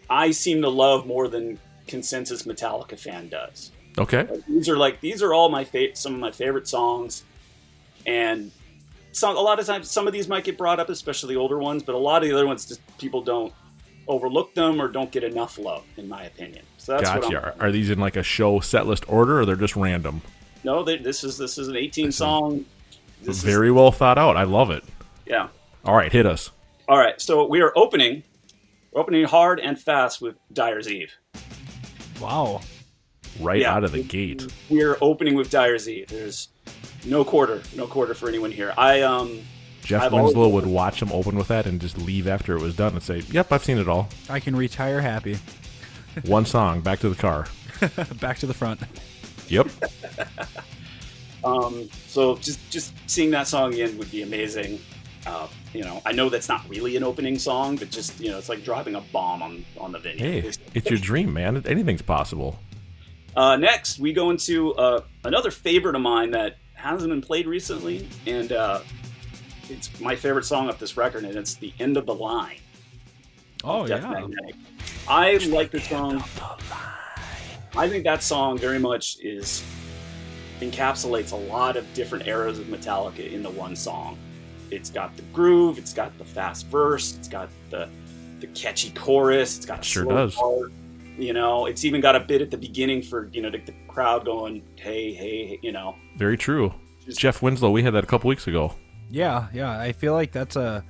I seem to love more than consensus Metallica fan does. Okay. Like, these are like these are all my fa- some of my favorite songs, and some a lot of times some of these might get brought up, especially the older ones, but a lot of the other ones just people don't overlook them or don't get enough love, in my opinion. So that's what gotcha. I'm. Are, are these in like a show set list order or they're just random? No, they, this is this is an 18 song. This is- Very well thought out. I love it. yeah. All right, hit us. All right, so we are opening, we're opening hard and fast with Dyer's Eve. Wow. Right Yeah. out of the gate. We are opening with Dyer's Eve. There's no quarter, no quarter for anyone here. I um, Jeff I've always- Winslow would watch him open with that and just leave after it was done and say, "Yep, I've seen it all." I can retire happy. (laughs) One song, back to the car. (laughs) Back to the front. Yep. (laughs) Um, so just just seeing that song again would be amazing. Uh, you know, I know that's not really an opening song, but just you know, it's like dropping a bomb on on the venue. Hey, it's your dream, man. Anything's possible. Uh, next, we go into uh, another favorite of mine that hasn't been played recently, and uh, it's my favorite song off this record, and it's "The End of the Line." Oh Death yeah. Magnetic. I like the song. I think that song very much is encapsulates a lot of different eras of Metallica in the one song. It's got the groove, it's got the fast verse, it's got the the catchy chorus, it's got a Sure slow does. part. You know, it's even got a bit at the beginning for you know the, the crowd going, "Hey, hey," hey," you know. Very true. Jeff Winslow, we had that a couple weeks ago. Yeah, yeah. I feel like that's a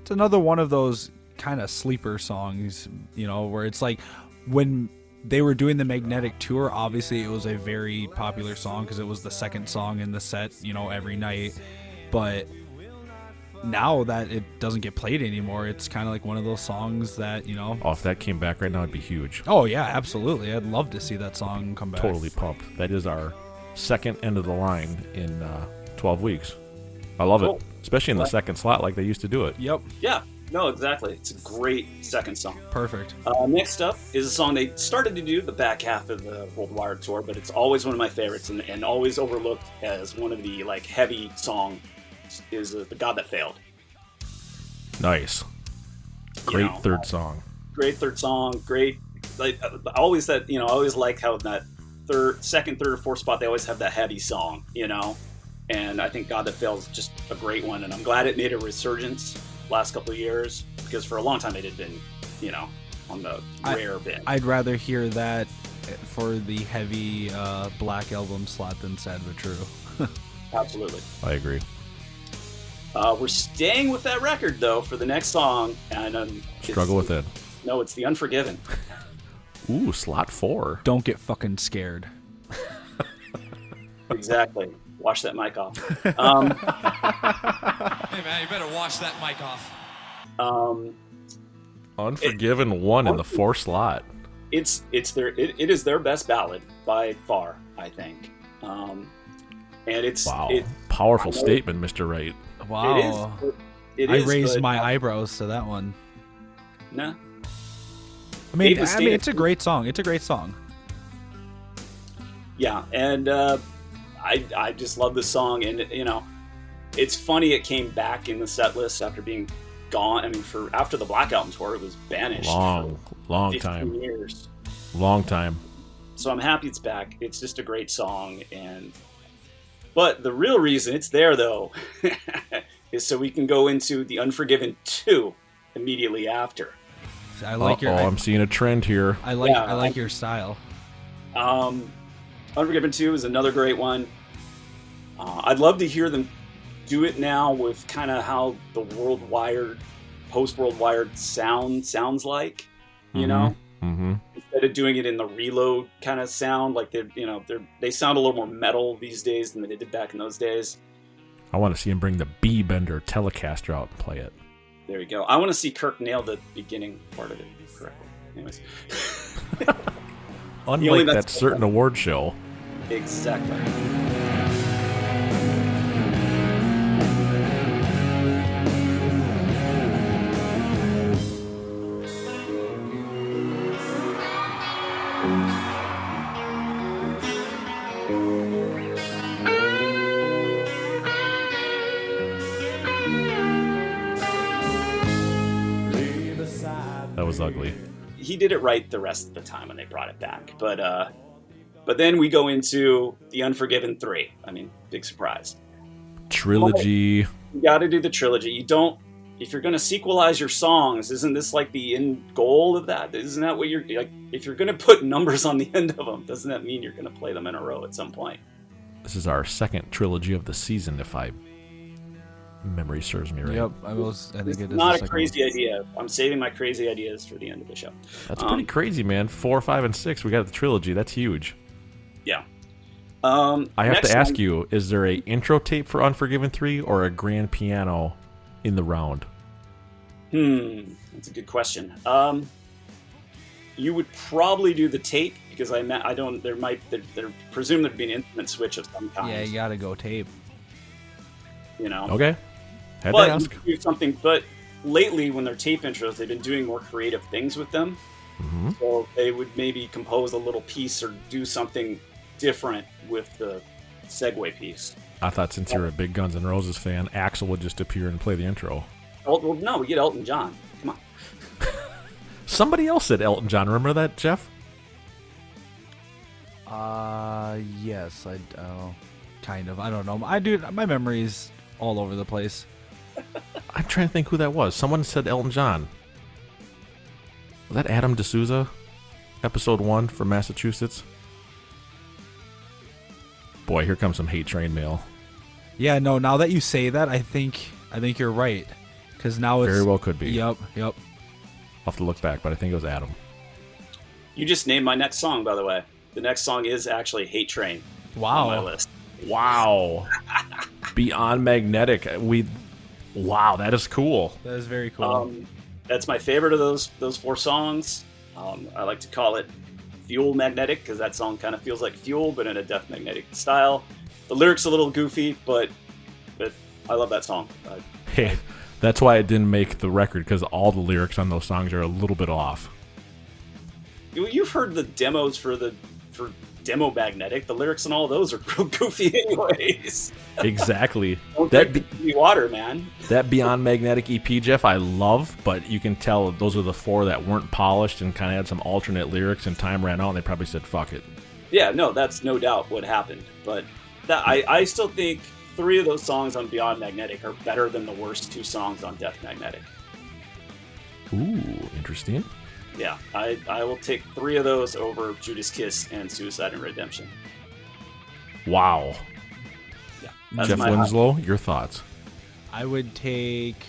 it's another one of those kind of sleeper songs, you know, where it's like when they were doing the magnetic tour, obviously it was a very popular song because it was the second song in the set, you know, every night. But now that it doesn't get played anymore, it's kind of like one of those songs that, you know, Oh, if that came back right now, it'd be huge. oh yeah, absolutely. I'd love to see that song come back. Totally pumped. That is our second end of the line in uh, 12 weeks. I love Cool. it, especially in the second slot like they used to do it. Yep. Yeah, no, exactly. It's a great second song. Perfect. Uh, next up is a song they started to do the back half of the World Wired tour, but it's always one of my favorites and, and always overlooked as one of the like heavy song is uh, the God That Failed. Nice. Great know, third song. Great third song, great. Like always that you know, I always like how that third, second, third, or fourth spot they always have that heavy song, you know. And I think God That Failed is just a great one, and I'm glad it made a resurgence last couple of years because for a long time it had been, you know, on the I- rare bin. I'd rather hear that for the heavy uh, black album slot than Sad But True. (laughs) Absolutely. I agree. Uh, we're staying with that record though for the next song, and um, Struggle with it. No, it's the Unforgiven. (laughs) Ooh, slot four. Don't get fucking scared. (laughs) exactly. Wash that mic off. (laughs) Um, Hey man, you better wash that mic off. um, Unforgiven one in the four slot. it's it's their it, it is their best ballad by far, I think. Um, and it's Wow. it, Powerful statement, Mr. Wright. Wow. It is. It I is, raised but- my eyebrows to that one. Nah. I mean, I mean, it's a great song. It's a great song. Yeah, and uh, I I just love this song, and you know, it's funny it came back in the set list after being gone. I mean, for after the Black Album tour, it was banished. Long, for long time. Years. Long time. So I'm happy it's back. It's just a great song, and but the real reason it's there though (laughs) is so we can go into the Unforgiven two immediately after. I like your. oh I, I'm seeing a trend here. I like. Yeah, I like I- your style. Um, Unforgiven 2 is another great one. Uh, I'd love to hear them do it now with kind of how the World Wired, post World Wired sound sounds like. You know, Mm-hmm. Instead of doing it in the reload kind of sound, like they're you know, they're they sound a little more metal these days than they did back in those days. I want to see him bring the B Bender Telecaster out and play it. There you go. I want to see Kirk nail the beginning part of it correctly. Anyways, (laughs) Unlike that certain award show. exactly. Did it right the rest of the time when they brought it back. But uh, but then we go into the Unforgiven three. I mean, big surprise. Trilogy. You got to do the trilogy. You don't. If you're going to sequelize your songs, isn't this like the end goal of that? Isn't that what you're like? If you're going to put numbers on the (laughs) end of them, doesn't that mean you're going to play them in a row at some point? This is our second trilogy of the season, if I memory serves me right. Yep, I was. I think It's it is not a second crazy idea. I'm saving my crazy ideas for the end of the show. That's Um, pretty crazy, man. Four, five, and six. We got the trilogy. That's huge. Yeah. Um, I have to ask one- you: Is there a intro tape for Unforgiven three or a grand piano in the round? Hmm, that's a good question. Um, you would probably do the tape because I ma- I don't. There might there, there presume there'd be an instrument switch of some kind. Yeah, you gotta go tape. You know. Okay, had but to ask. could do something. But lately, when they're tape intros, they've been doing more creative things with them. Mhm. So they would maybe compose a little piece or do something different with the segue piece. I thought since you're a big Guns N' Roses fan, Axl would just appear and play the intro. Oh, well, no, we get Elton John. Come on. (laughs) Somebody else said Elton John. Remember that, Jeff? Uh, yes, I uh, kind of. I don't know. I do. My memory's all over the place. I'm trying to think who that was. Someone said Elton John. Was that Adam D'Souza? Episode one from Massachusetts. Boy, here comes some hate train mail. Yeah, no. Now that you say that, I think I think you're right. Because now it's Very well could be. Yep, yep. I'll have to look back, but I think it was Adam. You just named my next song, by the way. The next song is actually Hate Train. Wow. On my list. Wow. (laughs) Beyond Magnetic. We. Wow, that is cool. That is very cool. Um, that's my favorite of those those four songs. Um, I like to call it Fuel Magnetic because that song kind of feels like fuel, but in a Death Magnetic style. The lyrics a little goofy, but but I love that song. I, (laughs) Hey, that's why it didn't make the record because all the lyrics on those songs are a little bit off. you, you've heard the demos for the for Demo Magnetic. The lyrics and all those are (laughs) real goofy, anyways. Exactly. (laughs) Don't that the water, man. that Beyond Magnetic EP, Jeff, I love, but you can tell those are the four that weren't polished and kind of had some alternate lyrics. And time ran out, and they probably said, "Fuck it." Yeah, no, that's no doubt what happened. But that I, I still think three of those songs on Beyond Magnetic are better than the worst two songs on Death Magnetic. Ooh, interesting. Yeah, I, I will take three of those over Judas Kiss and Suicide and Redemption. Wow. Yeah, Jeff my Winslow, your thoughts? I would take.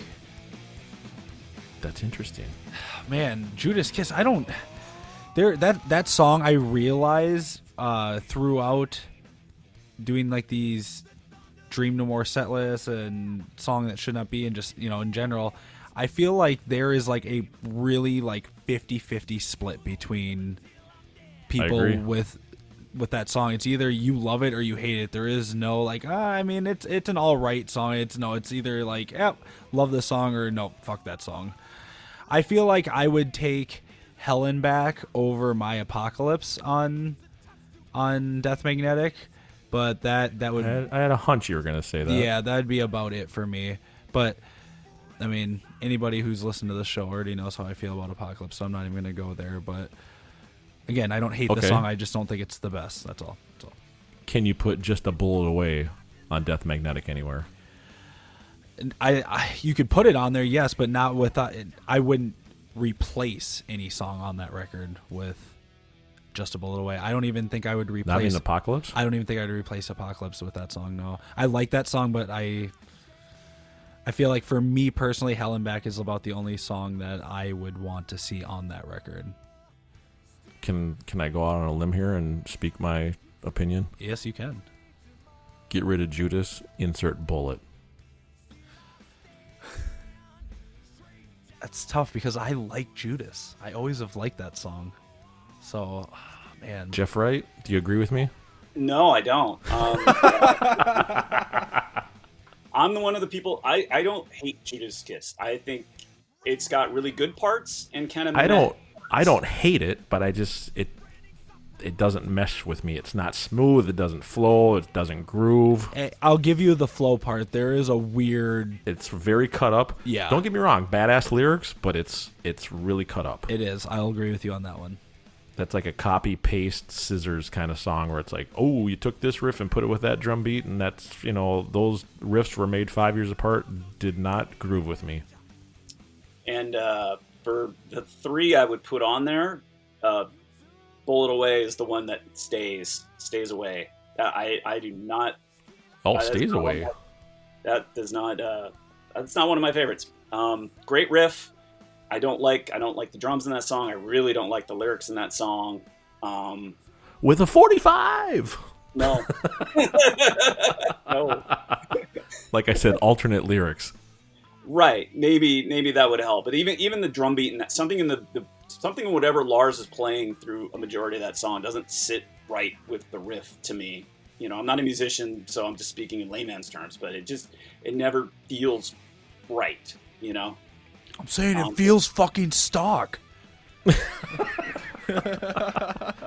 That's interesting. (sighs) Man, Judas Kiss. I don't. There that that song. I realize uh, throughout doing like these Dream No More set lists and song that should not be, and just you know in general, I feel like there is like a really like 50-50 split between people with with that song. It's either you love it or you hate it. There is no like ah, I mean it's it's an all right song. It's no, it's either like yep, love this song or no, fuck that song. I feel like I would take Hell and Back over my Apocalypse on on Death Magnetic, but that that would I had, I had a hunch you were going to say that. yeah, that'd be about it for me. But I mean, anybody who's listened to the show already knows how I feel about Apocalypse, so I'm not even going to go there. But again, I don't hate the Okay. song. I just don't think it's the best. That's all. That's all. Can you put just a bullet away on Death Magnetic anywhere? And I, I you could put it on there, yes, but not with. uh, I wouldn't replace any song on that record with just a bullet away. I don't even think I would replace. Not in Apocalypse? I don't even think I'd replace Apocalypse with that song. No, I like that song, but I, I feel like for me personally, Hell and Back is about the only song that I would want to see on that record. Can can I go out on a limb here and speak my opinion? Yes, you can. Get rid of Judas, insert bullet. That's tough because I like Judas. I always have liked that song. So, man. Jeff Wright, do you agree with me? No, I don't. Um, (laughs) I'm the one of the people. I, I don't hate Judas Kiss. I think it's got really good parts and kind of. I don't I don't hate it, but I just it it doesn't mesh with me. It's not smooth. It doesn't flow. It doesn't groove. Eh, I'll give you the flow part. There is a weird. It's very cut up. Yeah. Don't get me wrong, badass lyrics, but it's it's really cut up. It is. I'll agree with you on that one. That's like a copy paste scissors kind of song where it's like, oh, you took this riff and put it with that drum beat, and that's you know those riffs were made five years apart. Did not groove with me. And uh, for the three I would put on there, uh, Bullet Away is the one that stays stays away. Uh, I I do not. Oh, uh, stays away. that does not. Uh, that's not one of my favorites. Um, great riff. I don't like. I don't like the drums in that song. I really don't like the lyrics in that song. Um, With a forty-five. no. (laughs) no. Like I said, alternate lyrics. Right. Maybe maybe that would help. But even even the drum beat and that something in the, the something in whatever Lars is playing through a majority of that song doesn't sit right with the riff to me. You know, I'm not a musician, so I'm just speaking in layman's terms, but it just it never feels right, you know? I'm saying Um, it feels fucking stock. (laughs)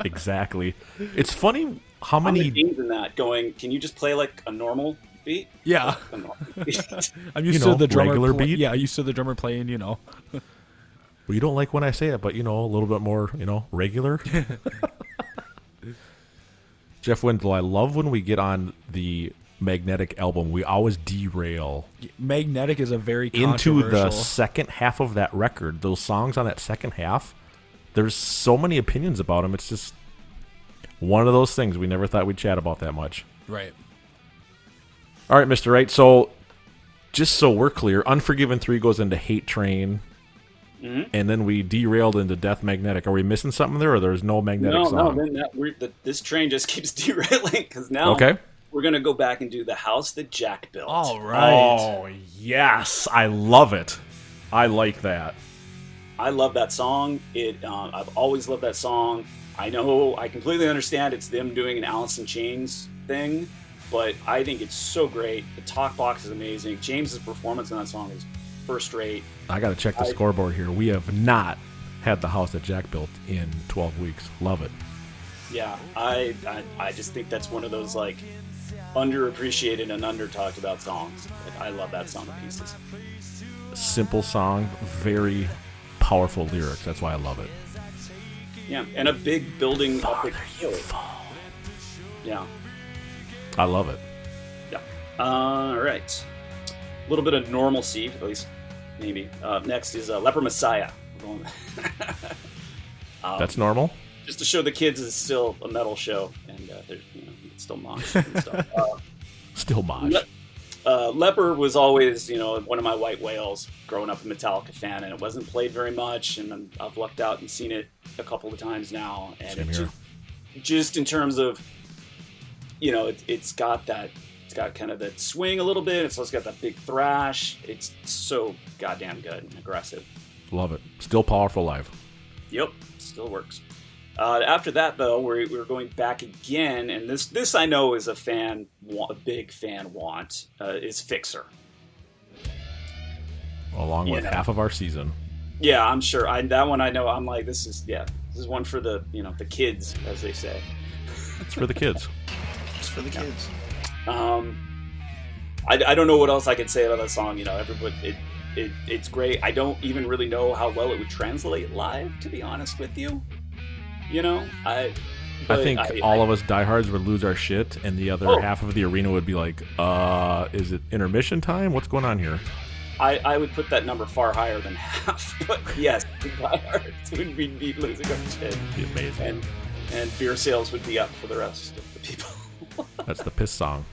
exactly. It's funny how How many many in that going, can you just play like a normal beat? Yeah. A normal (laughs) beat. I'm used You know, to the drummer. regular pla- beat? Yeah, I used to the drummer playing. You know. Well, you don't like when I say it, but you know, a little bit more, you know, regular. (laughs) Jeff Wendell, I love when we get on the magnetic album, we always derail Magnetic is a very into the controversial- second half of that record. Those songs on that second half, there's so many opinions about them. It's just one of those things we never thought we'd chat about that much. Right. All right, Mr. Wright. So, just so we're clear, Unforgiven 3 goes into Hate Train, Mhm. and then we derailed into Death Magnetic. Are we missing something there, or there's no magnetic no, song? no, then that, we're, the, this train just (laughs) keeps derailing because now Okay. We're going to go back and do the house that Jack built. All right. Oh, yes. I love it. I like that. I love that song. It um, I've always loved that song. I know I completely understand it's them doing an Alice in Chains thing, but I think it's so great. The talk box is amazing. James's performance in that song is first rate. I got to check the I- scoreboard here. We have not had the house that Jack built in 12 weeks. Love it. Yeah, I, I I just think that's one of those like underappreciated and under talked about songs. Like I love that song to pieces. Simple song, very powerful lyrics. That's why I love it. Yeah, and a big building up a hill. Yeah. I love it. Yeah. All right. A little bit of normalcy, at least maybe. Uh, next is uh, Leper Messiah. Um, (laughs) That's normal. Just to show the kids it's still a metal show, and uh, there's you know still mosh and stuff. (laughs) Uh, Still mosh. Le- uh, Leper was always, you know, one of my white whales growing up a Metallica fan, and it wasn't played very much. And I'm- I've lucked out and seen it a couple of times now. And Same here. just, just in terms of, you know, it, it's got that, it's got kind of that swing a little bit. It's also got that big thrash. It's so goddamn good and aggressive. Love it. Still powerful live. Yep, still works. Uh, after that, though, we're, we're going back again, and this this I know is a fan, a big fan want uh, is Fixer. Along with Yeah. half of our season. Yeah, I'm sure. I that one I know. I'm like, this is yeah, this is one for the you know the kids, as they say. It's for the kids. (laughs) It's for the kids. Um, I, I don't know what else I could say about that song. You know, everybody, it, it it's great. I don't even really know how well it would translate live, to be honest with you. You know, I. I think I- all of us diehards would lose our shit, and the other Oh. half of the arena would be like, uh, is it intermission time? What's going on here? I, I would put that number far higher than (laughs) half, but yes, diehards would be, be losing our shit. Be amazing. And and beer sales would be up for the rest of the people. (laughs) That's the piss song.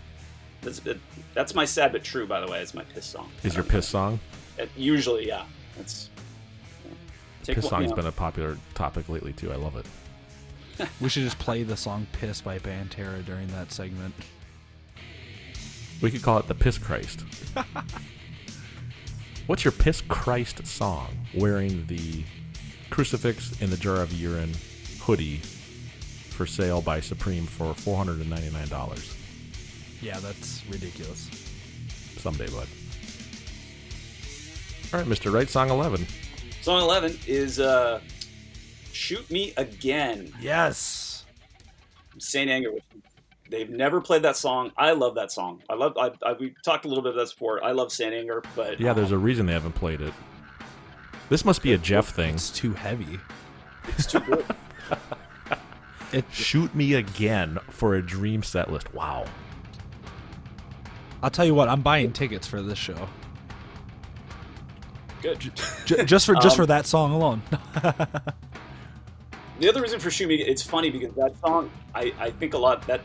That's, it, that's my sad but true, by the way. Is my piss song. Is your piss song? It, usually, yeah. It's yeah. Take Piss one- song's you been a popular topic lately too. I love it. (laughs) We should just play the song "Piss" by Pantera during that segment. We could call it the Piss Christ. (laughs) What's your Piss Christ song? Wearing the crucifix in the jar of urine hoodie for sale by Supreme for four hundred and ninety nine dollars. Yeah, that's ridiculous. Someday, bud. All right, Mister Wright, song eleven. Song 11 is uh, Shoot Me Again. Yes. Saint Anger. They've never played that song. I love that song. I love. I, I, we talked a little bit about this before. I love Saint Anger, but Yeah, there's a reason they haven't played it. This must be a Jeff thing. It's too heavy. it's too good. (laughs) It, Shoot me again for a dream set list. Wow. I'll tell you what, I'm buying tickets for this show. Good. J- just for just Um, for that song alone. (laughs) The other reason for Shoot Me, it's funny because that song, I, I think a lot that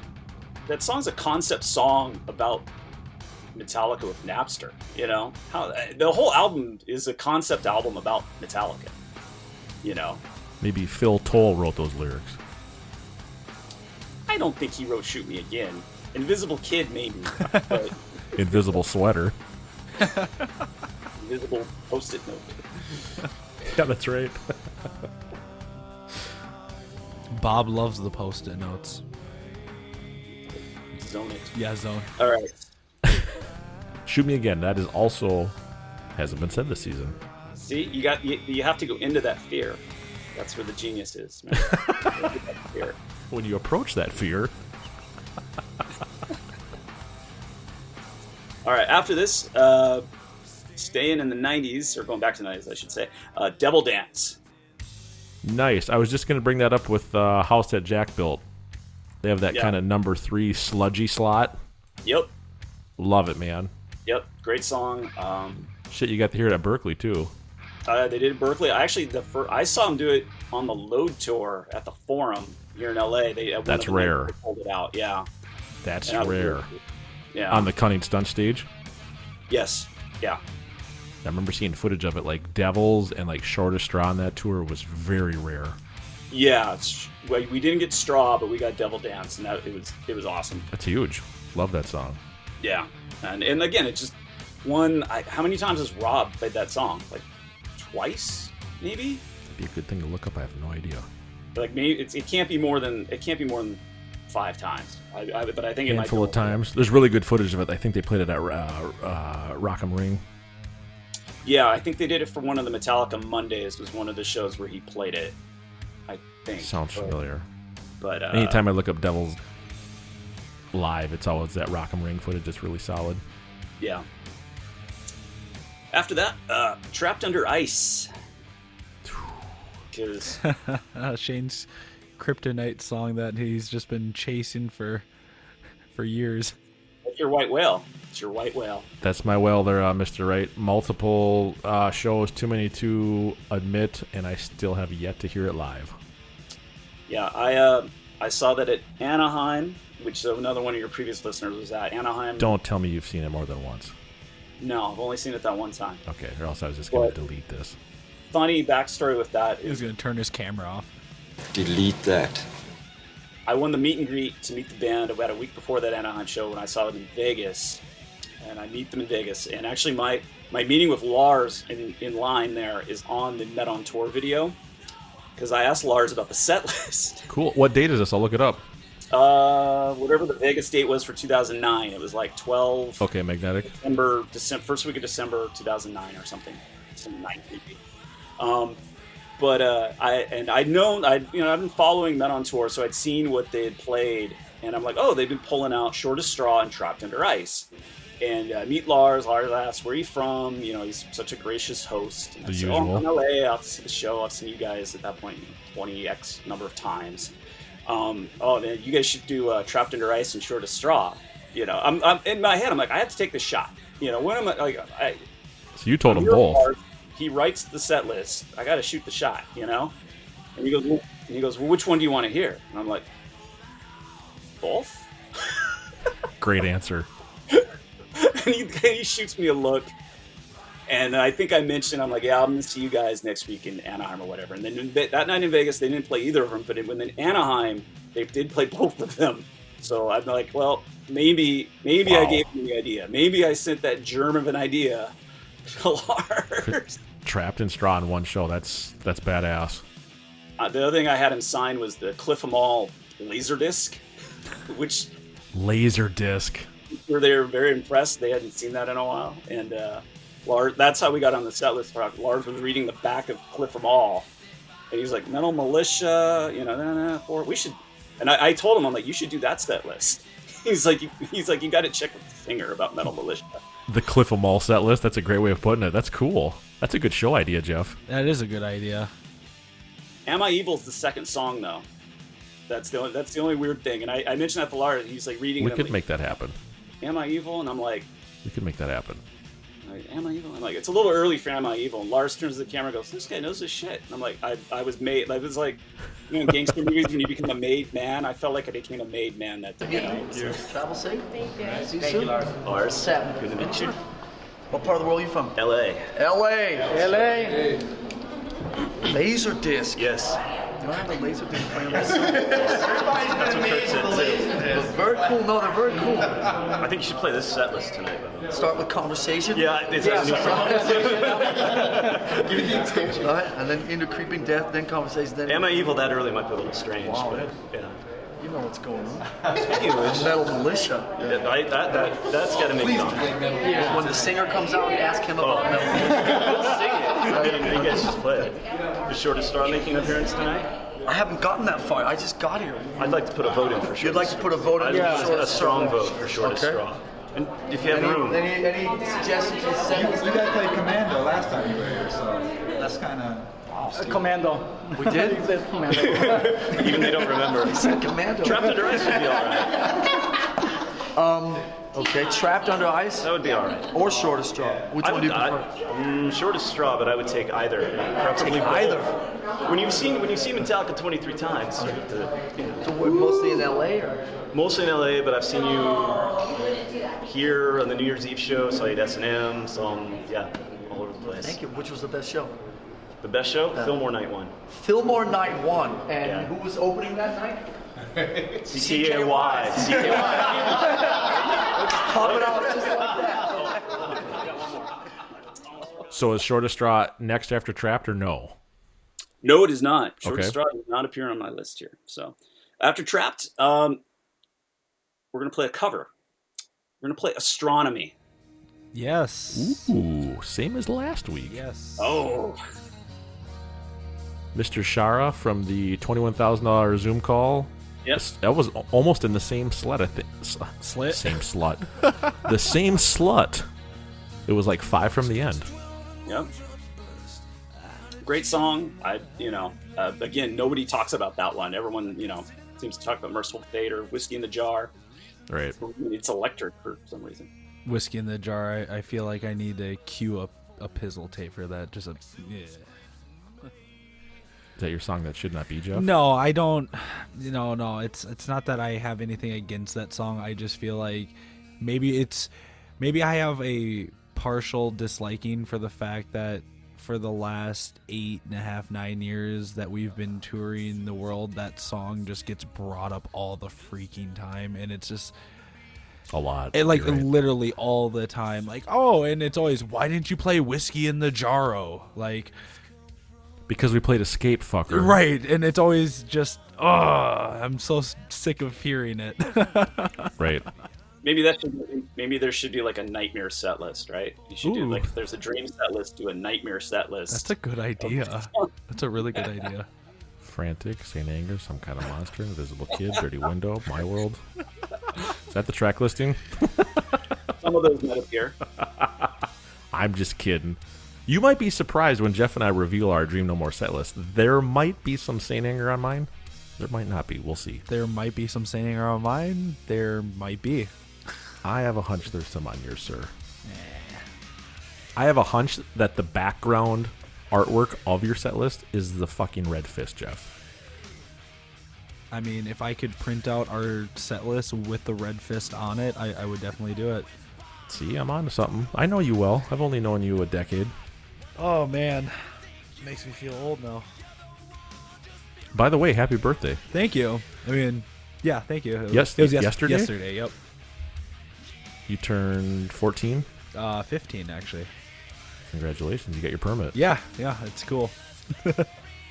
that song's a concept song about Metallica with Napster. You know how the whole album is a concept album about Metallica. You know, Maybe Phil Towle wrote those lyrics. I don't think he wrote "Shoot Me Again." Invisible Kid maybe, but (laughs) Invisible sweater. (laughs) Invisible Post-it note. Yeah, that's right. Bob loves the post-it notes. Zone it. Yeah, zone. All right. (laughs) Shoot me again. That is also hasn't been said this season. See, you got you, you have to go into that fear. That's where the genius is. Man. Into that fear. When you approach that fear, (laughs) All right. After this, uh, staying in the '90s or going back to the '90s, I should say. Uh, Devil Dance. nice. I was just gonna bring that up with uh, House that Jack built. They have that Yeah. kind of number three sludgy slot. Yep. Love it, man. Yep. Great song. Um, Shit, you got to hear it at Berkeley too. uh, they did in Berkeley. I actually the fir- I saw them do it on the Load tour at the Forum here in LA. They at That's rare. They pulled it out. Yeah. That's rare. Yeah. On the Cunning Stunt stage. yes. Yeah. I remember seeing footage of it. Like Devils and like Shortest Straw on that tour was very rare. Yeah. It's, well, we didn't get Straw, but we got Devil Dance, and that it was it was awesome. That's huge. Love that song. Yeah, and and again, it's just one. I, how many times has Rob played that song? Like twice, maybe. That'd be a good thing to look up. I have no idea. Like maybe it's, it can't be more than it can't be more than five times. I, I, but I think it might handful of times. There's really good footage of it. I think they played it at uh, uh, Rock am Ring. Yeah, I think they did it for one of the Metallica Mondays. Was one of the shows where he played it. I think Sounds But- familiar. But uh, Anytime I look up Devils live, it's always that Rock am Ring footage. It's really solid. Yeah. After that, uh, Trapped Under Ice. (sighs) Because (laughs) Shane's kryptonite song that he's just been chasing for for years. It's your white whale. It's your white whale. That's my whale there, uh, Mr. Wright. Multiple uh, shows, too many to admit, and I still have yet to hear it live. Yeah, I uh, I saw that at Anaheim, which another one of your previous listeners was at Anaheim. Don't tell me you've seen it more than once. No, I've only seen it that one time. Okay, or else I was just going to delete this. Funny backstory with that He was gonna turn his camera off. Delete that. I won the meet and greet to meet the band about a week before that Anaheim show when I saw them in Vegas, and I meet them in Vegas. And actually, my my meeting with Lars in, in line there is on the Met on Tour video because I asked Lars about the set (laughs) list. Cool. What date is this? I'll look it up. Uh, whatever the Vegas date was for 2009, it was like 12 Okay, Magnetic. December, December, first week of December 2009 or something. Some nine maybe. Um, but uh, I and I'd known I you know I've been following Met on tour, so I'd seen what they had played, and I'm like, oh, they've been pulling out Shortest Straw and Trapped Under Ice. And uh, meet Lars. Lars asks, "Where are you from?" You know, he's such a gracious host. And I The said, "Oh, I'm usual. from LA. To see the show. I've seen you guys at that point 20 x number of times. Um, oh, man, you guys should do uh, Trapped Under Ice and Shortest Straw. You know, I'm, I'm in my head. I'm like, I have to take the shot. You know, when am I like, I, So you told them both. hard. He writes the set list. I got to shoot the shot. You know, and he goes, well, and he goes, well, which one do you want to hear? And I'm like, both. (laughs) Great answer. and he, he shoots me a look. And I think I mentioned, I'm like, yeah, I'm going to see you guys next week in Anaheim or whatever. And then that night in Vegas, they didn't play either of them. But when in Anaheim, they did play both of them. So I'm like, well, maybe maybe I gave him the idea. Maybe I sent that germ of an idea Trapped in straw in one show. That's that's badass. Uh, the other thing I had him sign was the Cliff 'em laser disc, which Laser disc. were they were very impressed. They hadn't seen that in a while, and uh, Lars. That's how we got on the set list. Lars was reading the back of Cliff 'em All, and he's like, "Metal Militia," you know, nah, nah, for we should. And I, I told him, I'm like, "You should do that set list." He's (laughs) like, "He's like, you got to check with the singer about Metal Militia." The Cliff 'Em All set list. That's a great way of putting it. That's cool. That's a good show idea, Jeff. That is a good idea. "Am I Evil's the second song though. That's the only, that's the only weird thing. And I, I mentioned that to Lars. He's like reading. We could like, make that happen. Am I Evil? And I'm like, We could make that happen. Like, am I evil? I'm like, it's a little early for am I evil? And Lars turns to the camera and goes, this guy knows his shit. And I'm like, I, I was made, like, it was like, you know, in gangster movies when you become a made man. I felt like I became a made man that day. You know? Travel safe. See you Thank soon. you, Lars. Lars. Seth. Good to meet you. What part of the world are you from? L.A. L.A. L.A. Laser disc. Yes. Do I have a laser disc playing this? That's what Kirk said too. Very cool. No, they're very cool. I think you should play this set list tonight. Start with conversation. Yeah, it's a new song. Give me the attention. All right, and then into creeping death, then conversation, then. Am I Evil that early might be a little strange, Wow. but yeah. You know what's going on. Speaking of which, Metal Militia. Yeah, I, that, that, that's got to make Please it on. play Metal Militia. When the singer comes out, and ask him about oh. Metal Militia. (laughs) Sing it. You guys just play it. The shortest straw making an appearance tonight? I haven't gotten that far. I just got here. I'd like to put a vote in for sure. You'd like to put a vote in I'd for like Shortest a strong Straw. vote for shortest Okay. straw. And if you have any, room, Any, any suggestions? You, You guys played Commando last time you were here, so that's kind of. Commando. We did? (laughs) He Commando. (laughs) even they don't remember. He said Commando. Trapped under ice would be all right. (laughs) Um, okay, trapped under ice. That would be all right. Or shortest straw. Which I one would, do you prefer? Mm, shortest straw, but I would take either. Preferably both. either. When you've seen when you've seen Metallica 23 times, you have to, you know, we're mostly in LA or? mostly in LA, but I've seen you here on the New Year's Eve show. Saw you at S&M, saw 'em, yeah, all over the place. Thank you. Which was the best show? The best show, Fillmore Night One. Fillmore Night One. And Yeah. who was opening that night? CKY. CKY. Pop it out just like that. So is Shortest Straw next after Trapped or no? No, it is not. Short Okay. Straw does not appear on my list here. So after Trapped, um, we're going to play a cover. We're going to play Astronomy. Yes. Ooh, same as last week. Yes. Oh. Mr. Shara from the twenty-one thousand dollar Zoom call. Yes. that was almost in the same slut. I think. Slit. Same (laughs) slut. the same slut. It was like five from the end. Yep. Great song. I, you know, uh, again, nobody talks about that one. Everyone, you know, seems to talk about Mercyful Fate or Whiskey in the Jar. Right. It's electric for some reason. Whiskey in the jar. I, I feel like I need to cue up a pizzle tape for that. Just a yeah. Is that your song that should not be Jeff? No, I don't. (sighs) You know, no. It's it's not that I have anything against that song. I just feel like maybe it's maybe I have a partial disliking for the fact that for the last eight and a half nine years that we've been touring the world, that song just gets brought up all the freaking time, and it's just A lot. it like right. literally all the time. Like oh, and it's always why didn't you play whiskey in the jarro? Like because we played Escape, fucker. Right, and it's always just, oh, I'm so sick of hearing it. (laughs) Right. Maybe that should, maybe there should be like a nightmare set list, right? You should do like if there's a dream set list, do a nightmare set list. That's a good idea. (laughs) That's a really good idea. Frantic, Saint Anger, some kind of monster, Invisible Kid, Dirty Window, My World. Is that the track listing? Some of those might appear. (laughs) I'm just kidding. You might be surprised when Jeff and I reveal our Dream No More set list. There might be some Saint Anger on mine. There might not be. We'll see. There might be some Saint Anger on mine. There might be. I have a hunch there's some on yours, sir. Eh. I have a hunch that the background artwork of your set list is the fucking red fist, Jeff. I mean, if I could print out our set list with the red fist on it, I, I would definitely do it. See, I'm on to something. I know you well. I've only known you a decade. Oh man, makes me feel old now. By the way, happy birthday. Thank you. I mean, yeah, thank you. It was, Yes- it was yes- yesterday? Yesterday, yep. You turned 14. Uh, 15 actually. Congratulations, you got your permit. Yeah, yeah, it's cool. (laughs)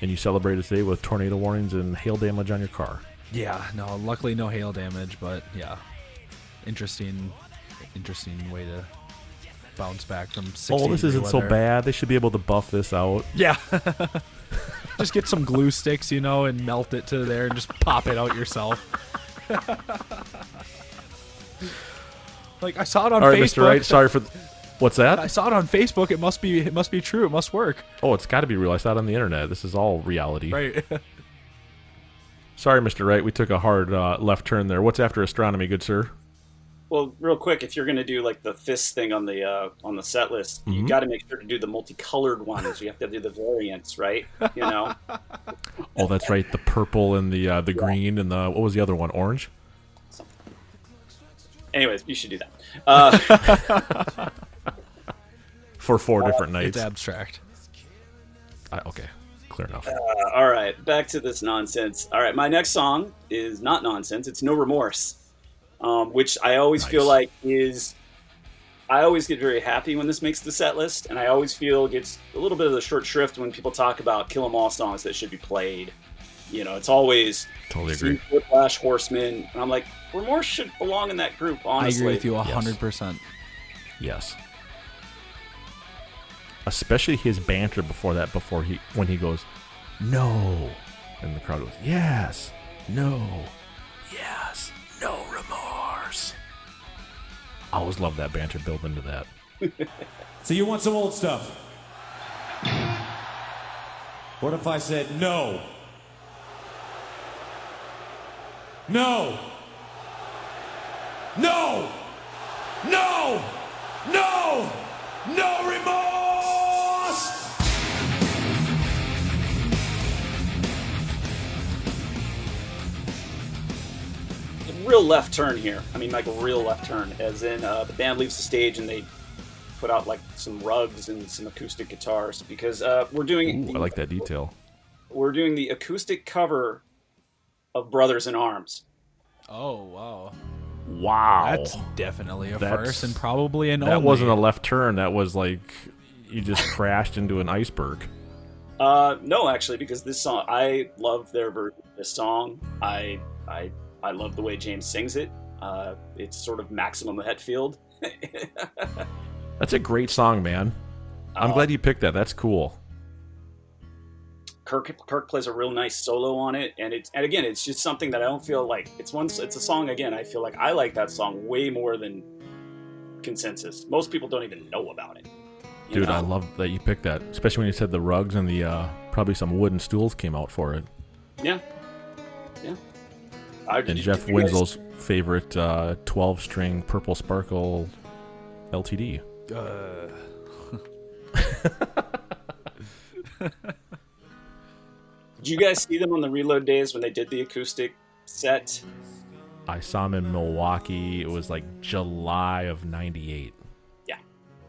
And you celebrated today with tornado warnings and hail damage on your car. Yeah, no, luckily no hail damage, but yeah, interesting, interesting way to bounce back from. 60 Oh, this isn't so bad. They should be able to buff this out. Yeah. (laughs) just get some glue sticks, you know, and melt it to there and just pop it out yourself. (laughs) like I saw it on All right, Facebook. Mr. Wright. Sorry for. Th- What's that? I saw it on Facebook. It must be. It must be true. It must work. Oh, it's got to be real. I saw it on the internet. This is all reality. Right. (laughs) Sorry, Mr. Wright. We took a hard uh, left turn there. What's after astronomy, good sir? Well, real quick, if you're going to do like the fist thing on the uh, on the set list, you Mhm. got to make sure to do the multicolored ones. You have to do the variants, right? You know. (laughs) Oh, that's right. The purple and the uh, the green and the what was the other one? Orange. Anyways, you should do that. Uh, (laughs) For four different nights. It's abstract. I, okay, clear enough. Uh, all right, back to this nonsense. All right, my next song is not nonsense. It's No Remorse, um, which I always feel like is. I always get very happy when this makes the set list, and I always feel gets a little bit of the short shrift when people talk about Kill 'Em All songs that should be played. You know, it's always Totally agree. Whiplash, Horseman, and I'm like, Remorse should belong in that group. Honestly, I agree with you Yes. hundred percent. Yes. Especially his banter before that, before he when he goes, no, and the crowd goes, yes, no, yes, I always love that banter built into that. (laughs) So you want some old stuff? What if I said no? No! No! Real left turn here. I mean, like a real left turn, as in uh, the band leaves the stage and they put out like some rugs and some acoustic guitars because uh, we're doing Ooh, I like that detail. we're doing the acoustic cover of Brothers in Arms. Oh wow. Wow, That's definitely a That's- first and probably an that only. wasn't a left turn. That was like you just (laughs) crashed into an iceberg. Uh, no, actually, because this song, I love their version this song. I, I, I love the way James sings it. Uh, it's sort of maximum Hetfield. (laughs) That's a great song, man. I'm Oh. glad you picked that. That's cool. Kirk Kirk plays a real nice solo on it, and it's and again, it's just something that I don't feel like it's one. It's a song again. I feel like I like that song way more than Consensus. Most people don't even know about it. Dude, know? I love that you picked that, especially when you said the rugs and the uh, probably some wooden stools came out for it. Yeah. I, And Jeff did you guys- Winslow's favorite uh, 12 string Purple Sparkle LTD. Uh, (laughs) Did you guys see them on the Reload days when they did the acoustic set? I saw him in Milwaukee. It was like July of 98. Yeah,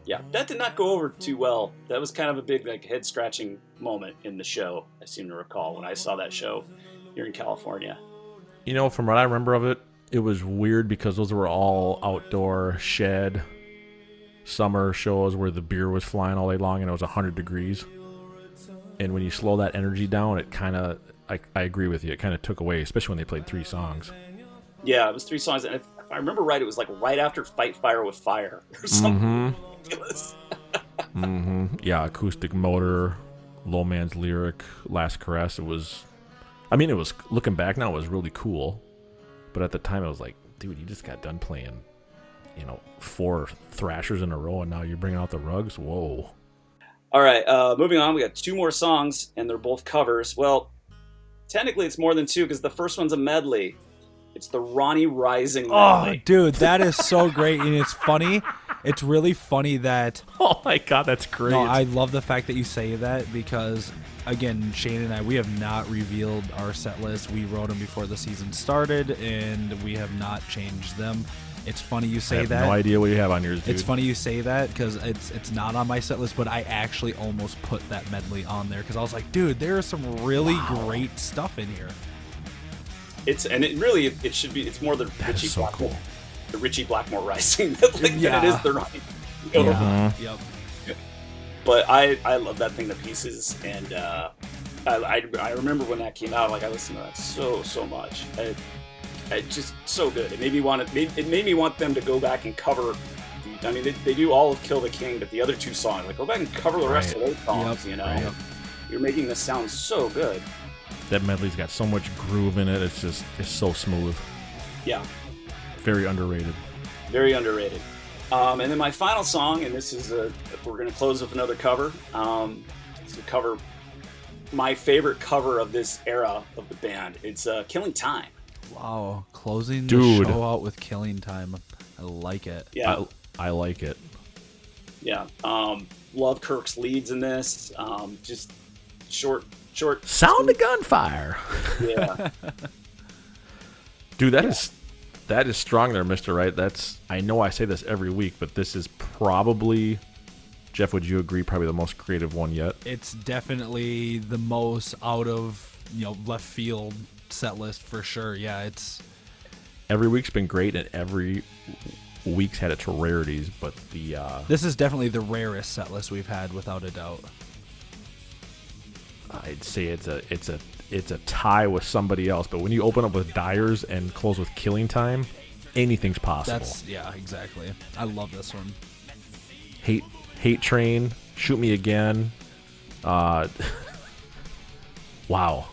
yeah. That did not go over too well. That was kind of a big like head scratching moment in the show. I seem to recall when I saw that show here in California. You know, from what I remember of it, it was weird because those were all outdoor shed summer shows where the beer was flying all day long and it was 100 degrees. And when you slow that energy down, it kind of, I, I agree with you, it kind of took away, especially when they played three songs. Yeah, it was three songs, and if, if I remember right, it was like right after "Fight Fire with Fire" or something Mm-hmm. mm-hmm. Yeah, acoustic motor, low man's lyric, last caress. It was, I mean, it was looking back now, it was really cool, but at the time, it was like, dude, you just got done playing, you know, four thrashers in a row, and now you're bringing out the rugs. Whoa. All right, uh, moving on. We got two more songs, and they're both covers. Well, technically, it's more than two because the first one's a medley. It's the Ronnie Rising Medley. oh, dude, that is so (laughs) great, and it's funny. It's really funny that. (laughs) Oh my god, that's great. No, I love the fact that you say that because, again, Shane and I, we have not revealed our set list. We wrote them before the season started, and we have not changed them. It's funny you I say have that. no idea what you have on yours, dude. It's funny you say that because it's it's not on my set list, but I actually almost put that medley on there because I was like, dude, there is some really great stuff in here. It's and it really it should be. It's more the Ritchie so Blackmore, the Ritchie Blackmore (laughs) Rising like, than it Yeah. is the Rising. You know? Mhm. Yep. But I I love that thing to pieces, and uh, I, I I remember when that came out. Like I listened to that so so much. It, it just so good. It made me want to. It made me want them to go back and cover. the- I mean, they, they do all of Kill the King, but the other two songs, like go back and cover the rest Right. of those songs. Yep, You know, right. you're making this sound so good. That medley's got so much groove in it. It's just it's so smooth. Yeah. Very underrated. very underrated. Um, and then my final song, and this is a, we're going to close with another cover. Um, it's a cover, my favorite cover of this era of the band. It's uh, "Killing Time." Wow, closing Dude. the show out with Killing Time. I like it. Yeah, I, I like it. yeah. Um, love Kirk's leads in this. Um, just short, short. Sound of gunfire. Yeah, (laughs) Dude, that is that is strong there, Mister. Right? That's I know I say this every week, but this is probably Jeff. Would you agree? Probably the most creative one yet. It's definitely the most out of you know left field set list for sure. Yeah, it's Every week's been great, and every week's had its rarities. But the uh, this is definitely the rarest set list we've had without a doubt. I'd say it's a it's a it's a tie with somebody else. But when you open up with Dyers and close with Killing Time, anything's possible. That's yeah, exactly. I love this one. hate hate train shoot me again uh (laughs) wow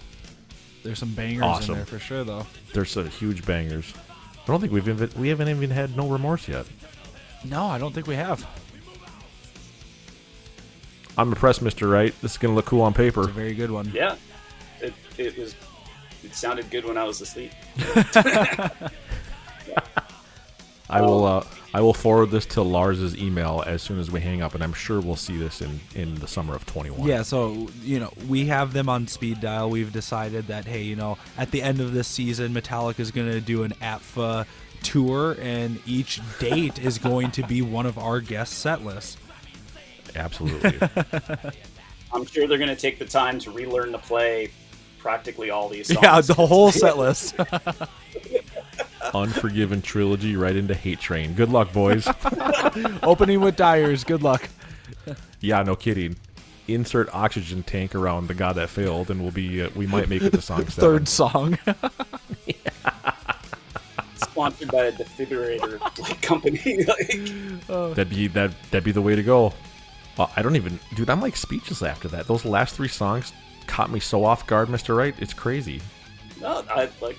There's some bangers Awesome. in there for sure though. there's some huge bangers i don't think we've even we haven't even had no remorse yet No, I don't think we have. i'm impressed mr wright this is gonna look cool on paper It's a very good one. yeah. It, it was. It sounded good when I was asleep. (laughs) i will uh i will forward this to lars's email as soon as we hang up and i'm sure we'll see this in in the summer of 21 Yeah, so you know we have them on speed dial. We've decided that hey, you know, at the end of this season, Metallica is going to do an APFA tour, and each date is going to be one of our guest set lists. absolutely (laughs) I'm sure they're going to take the time to relearn to play practically all these songs. Yeah, the whole (laughs) set list. (laughs) unforgiven trilogy right into hate train good luck boys (laughs) Opening with Dyers. Good luck. yeah no kidding insert oxygen tank around the god that failed and we'll be uh, we might make it to song seven. Third song. sponsored by a defibrillator like company. like, That'd be that. That'd be the way to go. Uh, I don't even, dude. I'm like speechless after that. Those last three songs caught me so off guard, Mister Wright. It's crazy. no, I like.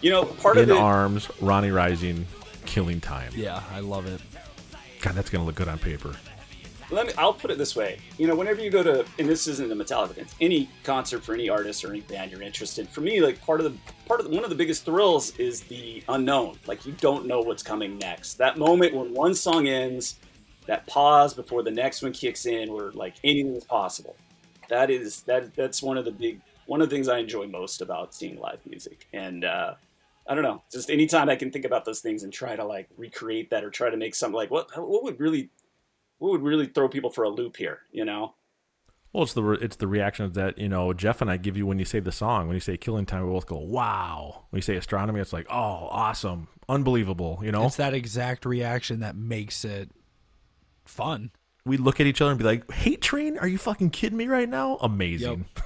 You know, part In of it. arms, Ronnie Rising, killing time. yeah, I love it. God, that's gonna look good on paper. Let me. I'll put it this way. You know, whenever you go to, and this isn't a Metallica, it's any concert for any artist or any band you're interested. For me, like part of the part of the, one of the biggest thrills is the unknown. Like you don't know what's coming next. That moment when one song ends, that pause before the next one kicks in, where like anything is possible. That is that. That's one of the big one of the things I enjoy most about seeing live music. And uh, I don't know, just anytime I can think about those things and try to like recreate that or try to make something like what what would really what would really throw people for a loop here, you know? Well, it's the re- it's the reactions that you know Jeff and I give you when you say the song. When you say killing time, we both go wow. When you say astronomy, it's like oh, awesome, unbelievable. You know, It's that exact reaction that makes it fun. We look at each other and be like, "Hate train? Are you fucking kidding me right now? Amazing." (laughs)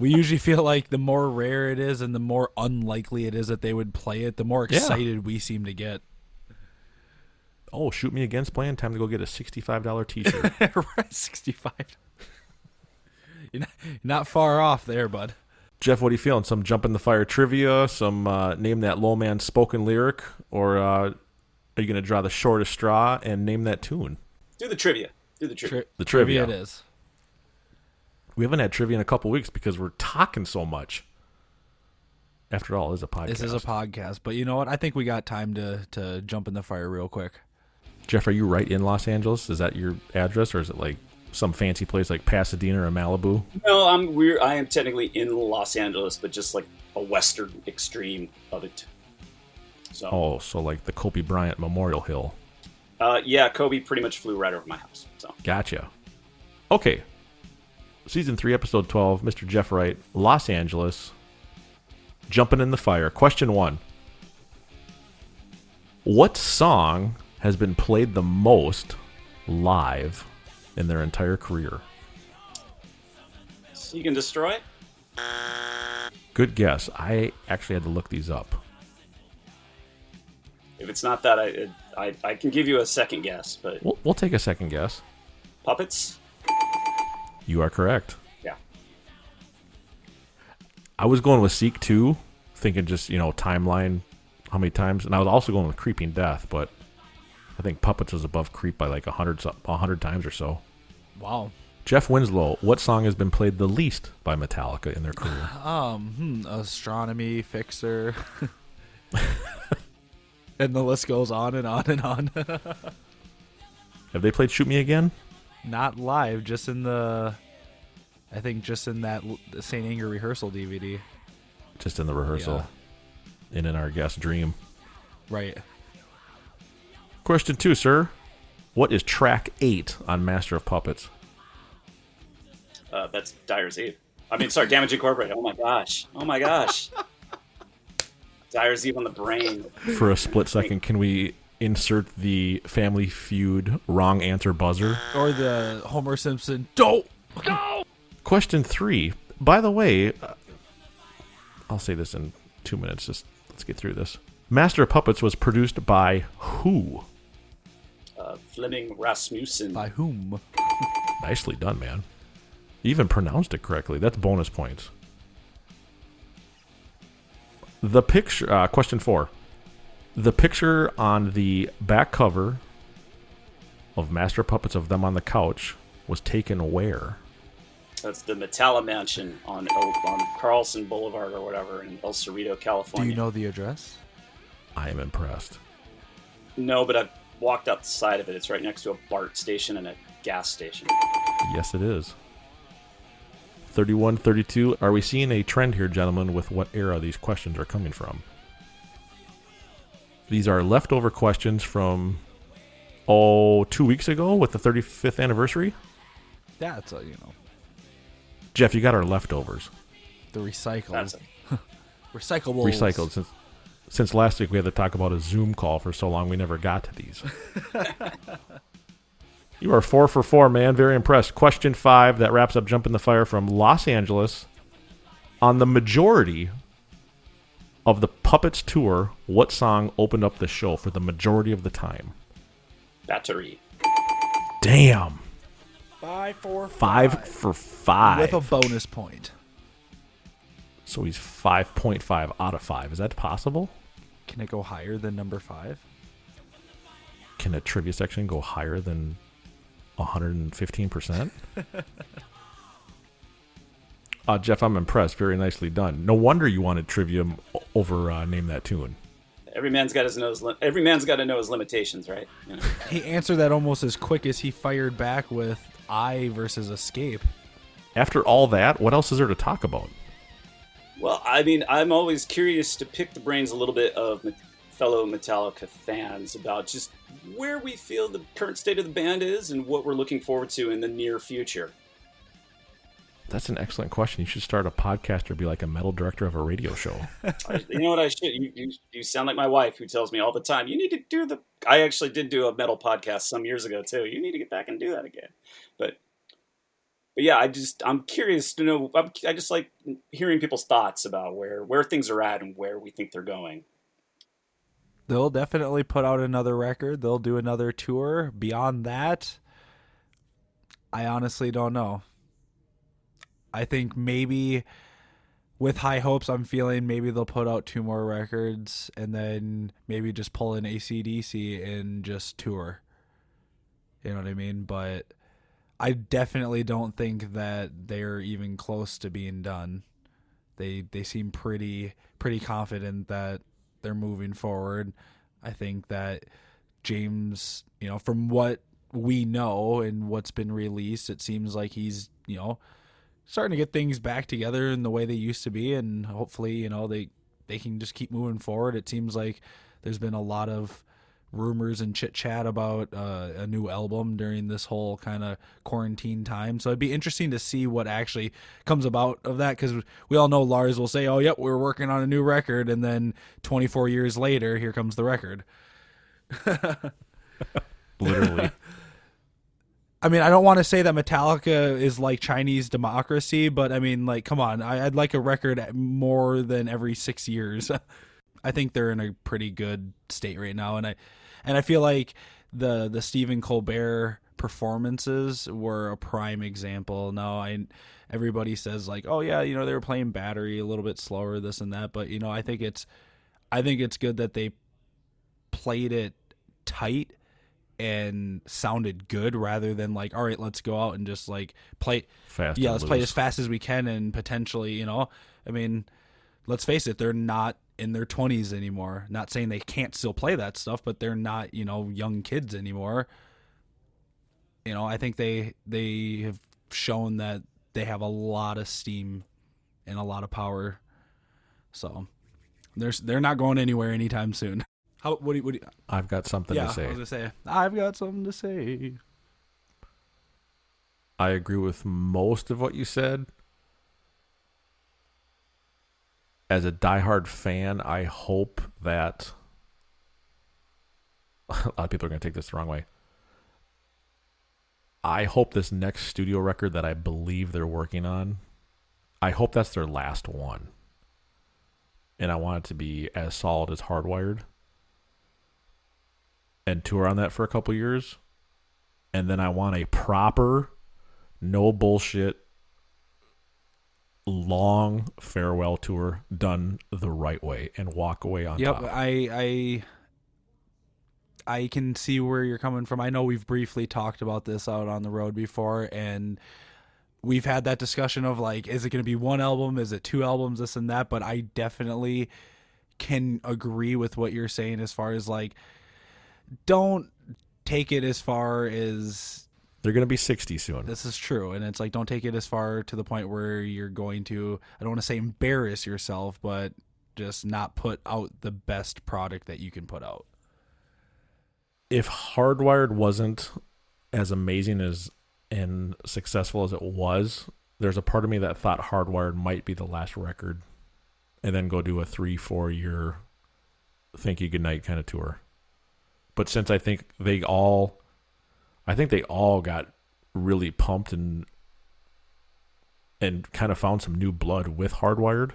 We usually feel like the more rare it is and the more unlikely it is that they would play it, the more Yeah. excited we seem to get. Oh, shoot me against plan. Time to go get a sixty-five dollar T-shirt. (laughs) 65. You're not, you're not far off there, bud. Jeff, what are you feeling? Some jump in the fire trivia, some uh, name that low man spoken lyric, or uh, are you going to draw the shortest straw and name that tune? Do the trivia. Do the trivia. The trivia. it is. We haven't had trivia in a couple weeks because we're talking so much. After all, this is a podcast. This is a podcast, but you know what? I think we got time to to jump in the fire real quick. Jeff, are you right in Los Angeles? Is that your address, or is it like some fancy place like Pasadena or Malibu? No, I'm we're I am technically in Los Angeles, but just like a western extreme of it. So Oh, so like the Kobe Bryant Memorial Hill. Uh, yeah, Kobe pretty much flew right over my house. So Gotcha. Okay. Season 3, Episode 12, Mr. Jeff Wright, Los Angeles, Jumping in the Fire. Question 1. What song has been played the most live in their entire career? You can Destroy. Good guess. I actually had to look these up. If it's not that, I it, I, I can give you a second guess, but We'll, we'll take a second guess. puppets. You are correct. Yeah. I was going with Seek 2, thinking just, you know, timeline, how many times. And I was also going with Creeping Death, but I think Puppets was above Creep by like a 100, so- a 100 times or so. Wow. Jeff Winslow, what song has been played the least by Metallica in their career? (sighs) Um, hmm, astronomy fixer, (laughs) and the list goes on and on and on. (laughs) Have they played Shoot Me Again? Not live, just in the, I think just in that Saint Anger rehearsal DVD. Just in the rehearsal. And in our guest dream. Right. Question two, sir. What is track eight on Master of Puppets? Uh, that's Dyer's Eve. I mean, sorry, Damage Incorporated. Oh my gosh. Oh my gosh. (laughs) Dyer's Eve on the brain. For a split second, can we insert the Family Feud wrong answer buzzer? Or the Homer Simpson. Don't. (laughs) Question three. By the way, uh, I'll say this in two minutes. Just let's get through this. Master of Puppets was produced by who? Uh, Flemming Rasmussen. By whom? (laughs) Nicely done, man. You even pronounced it correctly. That's bonus points. The picture. Uh, question four. The picture on the back cover of Master Puppets of them on the couch was taken where? That's the Metallimansion on on Carlson Boulevard or whatever in El Cerrito, California. Do you know the address? I am impressed. No, but I've walked up the side of it. It's right next to a BART station and a gas station. Yes, it is. 31 32. Are we seeing a trend here, gentlemen, with what era these questions are coming from? These are leftover questions from, oh, two weeks ago with the 35th anniversary. That's a, you know Jeff, you got our leftovers. the recycled. That's (laughs) Recyclables. Recycled. Since, since last week we had to talk about a Zoom call for so long, we never got to these. (laughs) you are four for four, man. Very impressed. Question five that wraps up Jump in the Fire from Los Angeles. On the majority of the Puppets tour, what song opened up the show for the majority of the time? Battery. Damn. Five for Five for five. With a bonus point. so he's 5.5 out of 5. Is that possible? Can it go higher than number five? Can a trivia section go higher than 115%? uh, Jeff, I'm impressed. Very nicely done. No wonder you wanted trivia m- over uh, Name That Tune. Every man's got his nose. Li- every man's got to know his limitations, right? You know? (laughs) He answered that almost as quick as he fired back with I versus Escape. After all that, what else is there to talk about? Well, I mean, I'm always curious to pick the brains a little bit of Met- fellow Metallica fans about just where we feel the current state of the band is and what we're looking forward to in the near future. That's an excellent question. You should start a podcast or be like a metal director of a radio show. (laughs) You know what I should? You, you, you sound like my wife who tells me all the time, you need to do the. I actually did do a metal podcast some years ago too. You need to get back and do that again. But, but yeah, I just I'm curious to know. I'm, I just like hearing people's thoughts about where where things are at and where we think they're going. They'll definitely put out another record. They'll do another tour. Beyond that, I honestly don't know. I think maybe with high hopes, I'm feeling maybe they'll put out two more records and then maybe just pull in AC/DC and just tour. You know what I mean? But I definitely don't think that they're even close to being done. They they seem pretty pretty confident that they're moving forward. I think that James, you know, from what we know and what's been released, it seems like he's, you know, starting to get things back together in the way they used to be and hopefully, you know, they they can just keep moving forward. It seems like there's been a lot of rumors and chit chat about uh, a new album during this whole kind of quarantine time. So it'd be interesting to see what actually comes about of that because we all know Lars will say, "Oh, yep, we're working on a new record," and then 24 years later, here comes the record. (laughs) Literally. (laughs) I mean, I don't want to say that Metallica is like Chinese democracy, but I mean, like, come on, I, I'd like a record more than every six years. (laughs) I think they're in a pretty good state right now, and I, and I feel like the the Stephen Colbert performances were a prime example. Now, I everybody says like, oh yeah, you know they were playing battery a little bit slower, this and that, but you know I think it's, I think it's good that they played it tight and sounded good rather than like all right let's go out and just like play Fast yeah let's play as fast as we can and potentially you know i mean let's face it they're not in their 20s anymore not saying they can't still play that stuff but they're not you know young kids anymore you know i think they they have shown that they have a lot of steam and a lot of power so they're they're not going anywhere anytime soon (laughs) how what do you, what do you I've got something yeah, to say. I was gonna say I've got something to say. I agree with most of what you said. As a diehard fan, I hope that (laughs) a lot of people are going to take this the wrong way. I hope this next studio record that I believe they're working on, I hope that's their last one. And I want it to be as solid as Hardwired. And tour on that for a couple years. And then I want a proper no bullshit long farewell tour done the right way and walk away on Yep, top. I I I can see where you're coming from. I know we've briefly talked about this out on the road before and we've had that discussion of like is it going to be one album, is it two albums, this and that, but I definitely can agree with what you're saying as far as like don't take it as far as They're going to be 60 soon. This is true, and it's like don't take it as far to the point where you're going to I don't want to say embarrass yourself, but just not put out the best product that you can put out. If Hardwired wasn't as amazing as and successful as it was, there's a part of me that thought Hardwired might be the last record and then go do a 3-4 year thank you goodnight kind of tour. But since I think they all I think they all got really pumped and and kind of found some new blood with Hardwired.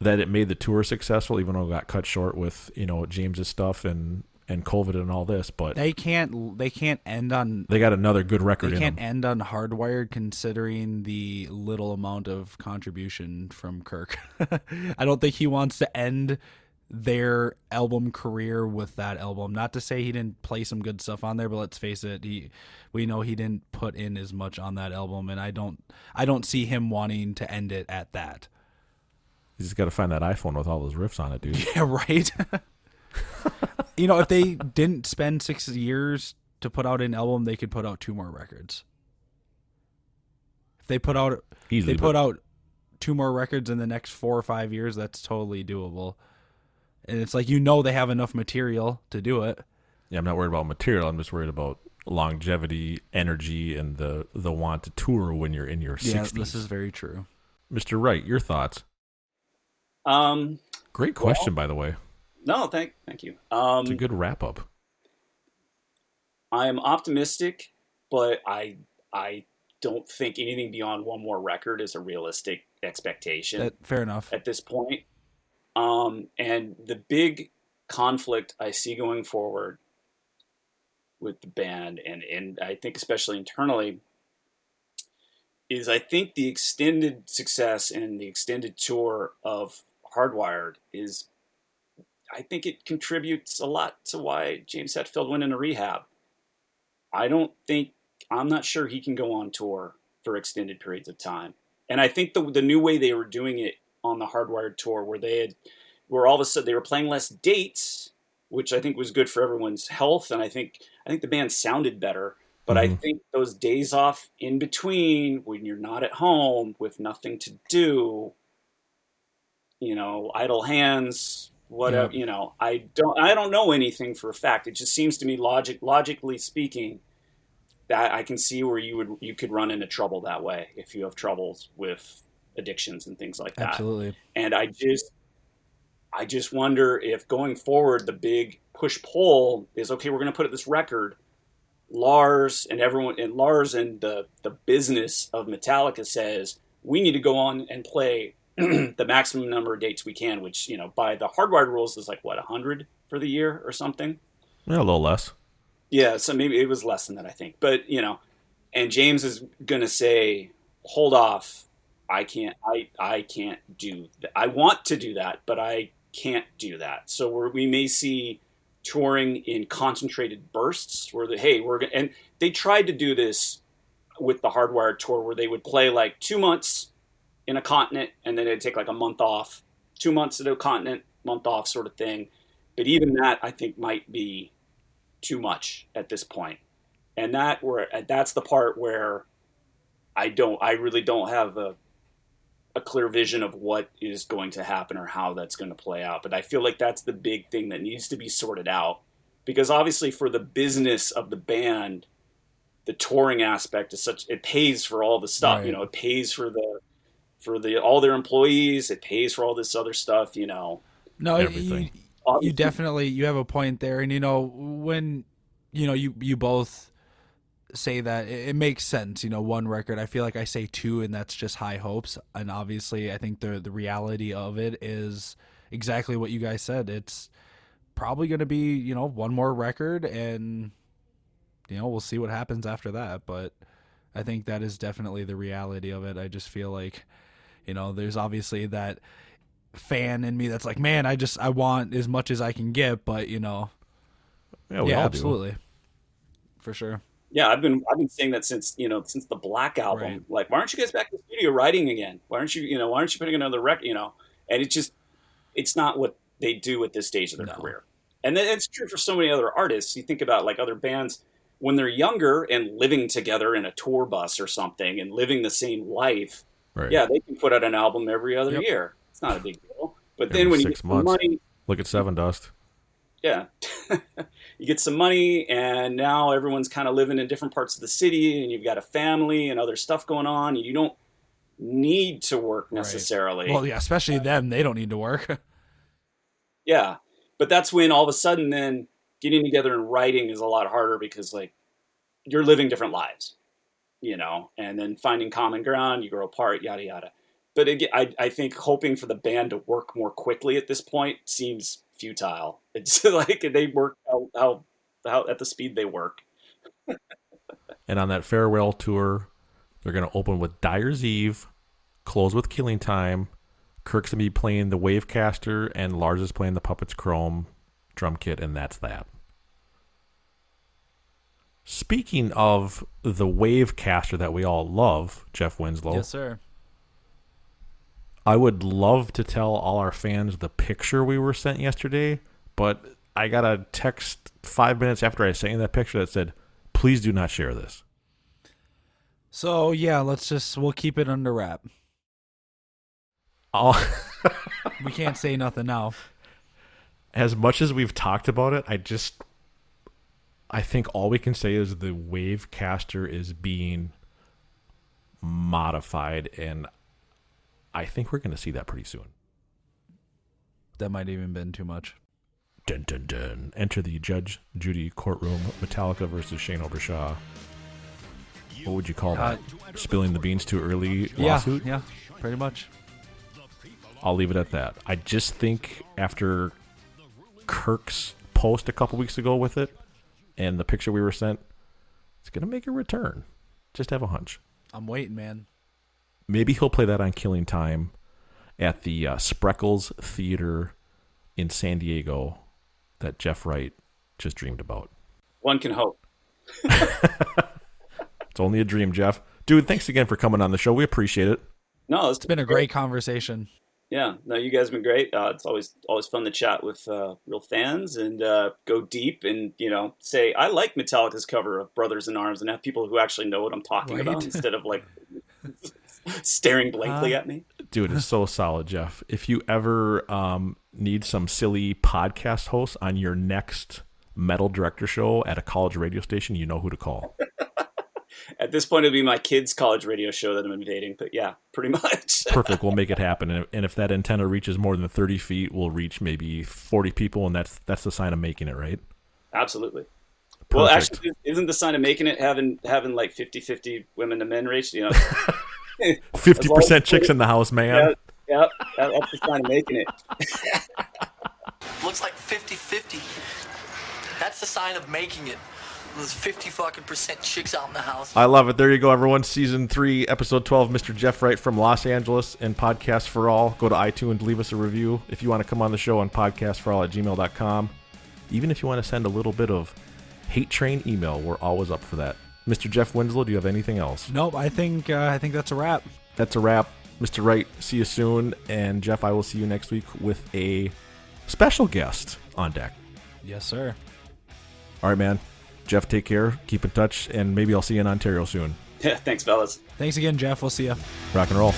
That it made the tour successful, even though it got cut short with you know James's stuff and and COVID and all this. But They can't they can't end on they got another good record they can't end on hardwired considering the little amount of contribution from Kirk. (laughs) I don't think he wants to end their album career with that album. Not to say he didn't play some good stuff on there, but let's face it, he we know he didn't put in as much on that album and I don't I don't see him wanting to end it at that. He's just got to find that iPhone with all those riffs on it, dude. (laughs) Yeah, right. (laughs) you know, if they didn't spend 6 years to put out an album, they could put out two more records. If they put out Easily, they put but- out two more records in the next 4 or 5 years, that's totally doable. And it's like you know they have enough material to do it. Yeah, I'm not worried about material. I'm just worried about longevity, energy, and the the want to tour when you're in your Yeah, 60s. this is very true. Mr. Wright, your thoughts? Um, Great question, by the way. no, thank thank you. Um, It's a good wrap up. I am optimistic, but I I don't think anything beyond one more record is a realistic expectation. That, fair enough. at this point. Um, and the big conflict I see going forward with the band, and, and I think especially internally, is I think the extended success and the extended tour of Hardwired is, I think it contributes a lot to why James Hetfield went into rehab. I don't think, I'm not sure he can go on tour for extended periods of time. And I think the, the new way they were doing it on the Hardwired tour, where they had, where all of a sudden they were playing less dates, which I think was good for everyone's health, and I think I think the band sounded better. But I Mhm. think those days off in between, when you're not at home with nothing to do, you know, idle hands, whatever Yeah. you know i don't i don't know anything for a fact it just seems to me logic logically speaking that i can see where you would you could run into trouble that way if you have troubles with addictions and things like that Absolutely. and i just i just wonder if going forward the big push pull is okay we're going to put this record lars and everyone and lars and the the business of metallica says we need to go on and play (clears throat) the maximum number of dates we can, which you know by the hardwired rules is like what a hundred for the year or something. Yeah, a little less. Yeah, so maybe it was less than that, I think. But you know, and James is gonna say, "Hold off, I can't, I, I can't do that. I want to do that, but I can't do that." So we're, we may see touring in concentrated bursts, where the hey, we're gonna, and they tried to do this with the hardwired tour, where they would play like two months in a continent and then it'd take like a month off, two months at a continent, month off sort of thing. But even that I think might be too much at this point. And that where that's the part where I don't I really don't have a a clear vision of what is going to happen or how that's going to play out. But I feel like that's the big thing that needs to be sorted out. Because obviously for the business of the band, the touring aspect is such it pays for all the stuff. Right. You know, it pays for the for the all their employees. It pays for all this other stuff. You know, No, Everything. You, you definitely you have a point there, and you know when you know you you both say that it, it makes sense. You know, one record. I feel like I say two, and that's just high hopes. And obviously, I think the the reality of it is exactly what you guys said. It's probably going to be you know one more record, and you know we'll see what happens after that. But I think that is definitely the reality of it. I just feel like you know there's obviously that fan in me that's like, man, I just I want as much as I can get, but you know, Yeah, we all do. absolutely, for sure. Yeah, I've been I've been saying that since you know since the Black album. Right. Like, why aren't you guys back in the studio writing again? Why aren't you you know why aren't you putting another record? You know, and it's just it's not what they do at this stage of their No. career. And then it's true for so many other artists. You think about like other bands when they're younger and living together in a tour bus or something and living the same life. Right. Yeah, they can put out an album every other Yep. year. It's not a big deal. But Every then when you get months. money, Look at Sevendust. yeah (laughs) you get some money and now everyone's kind of living in different parts of the city and you've got a family and other stuff going on and you don't need to work necessarily Well, yeah, especially them. They don't need to work. (laughs) yeah but that's when all of a sudden then getting together and writing is a lot harder because like you're living different lives you know and then finding common ground you grow apart yada yada but again, I, I think hoping for the band to work more quickly at this point seems futile (laughs) it's like they work how, how, how at the speed they work (laughs) And on that farewell tour, they're going to open with Dyer's Eve, close with Killing Time. Kirk's going to be playing the Wavecaster, and Lars is playing the Puppets Chrome drum kit, and that's that. Speaking of the Wavecaster that we all love, Jeff Winslow, yes, sir. I would love to tell all our fans the picture we were sent yesterday, but I got a text five minutes after I sent you that picture that said, please do not share this. So yeah, let's just we'll keep it under wrap. All, We can't say nothing now. (laughs) as much as we've talked about it, I just I think all we can say is the Wavecaster is being modified and I think we're going to see that pretty soon. That might even been too much. Dun dun dun. Enter the Judge Judy courtroom. Metallica versus Shane Obershaw. What would you call that? Spilling the beans too early lawsuit? Yeah, yeah, pretty much. I'll leave it at that. I just think after Kirk's post a couple weeks ago with it and the picture we were sent, it's going to make a return. Just have a hunch. I'm waiting, man. Maybe he'll play that on Killing Time at the uh, Spreckels Theater in San Diego that Jeff Wright just dreamed about. one can hope (laughs) It's only a dream, Jeff. Dude, thanks again for coming on the show. We appreciate it. no it's It's been a great conversation. yeah no you guys have been great uh, it's always always fun to chat with uh, real fans and uh, go deep and you know say i like metallica's cover of brothers in arms and have people who actually know what i'm talking Right. about instead of like (laughs) staring blankly Uh, at me Dude, it's so solid, Jeff. If you ever um need some silly podcast hosts on your next metal director show at a college radio station, you know who to call. (laughs) At this point, it'll be my kids' college radio show that I'm invading. But yeah, pretty (laughs) much. Perfect. We'll make it happen. And and if that antenna reaches more than 30 feet, we'll reach maybe 40 people, and that's that's the sign of making it, right? Absolutely. Well, actually, isn't the sign of making it having having like 50-50 women to men ratio? You know, (laughs) 50% chicks in the house, man. Yeah, yeah, that's the sign of making it. (laughs) Looks like 50 50. That's the sign of making it. There's 50 fucking percent chicks out in the house. I love it. There you go, everyone. Season three, episode 12, Mr. Jeff Wright from Los Angeles and Podcast for All. Go to iTunes, leave us a review. If you want to come on the show on podcastforall at gmail.com, even if you want to send a little bit of hate train email, we're always up for that. Mr. Jeff Winslow, do you have anything else? Nope. I think uh, I think that's a wrap. That's a wrap. Mr. Wright, see you soon. And Jeff, I will see you next week with a special guest on deck. Yes, sir. All right, man. Jeff, take care. Keep in touch, and maybe I'll see you in Ontario soon. Yeah, (laughs) thanks, fellas. Thanks again, Jeff. We'll see you. Rock and roll.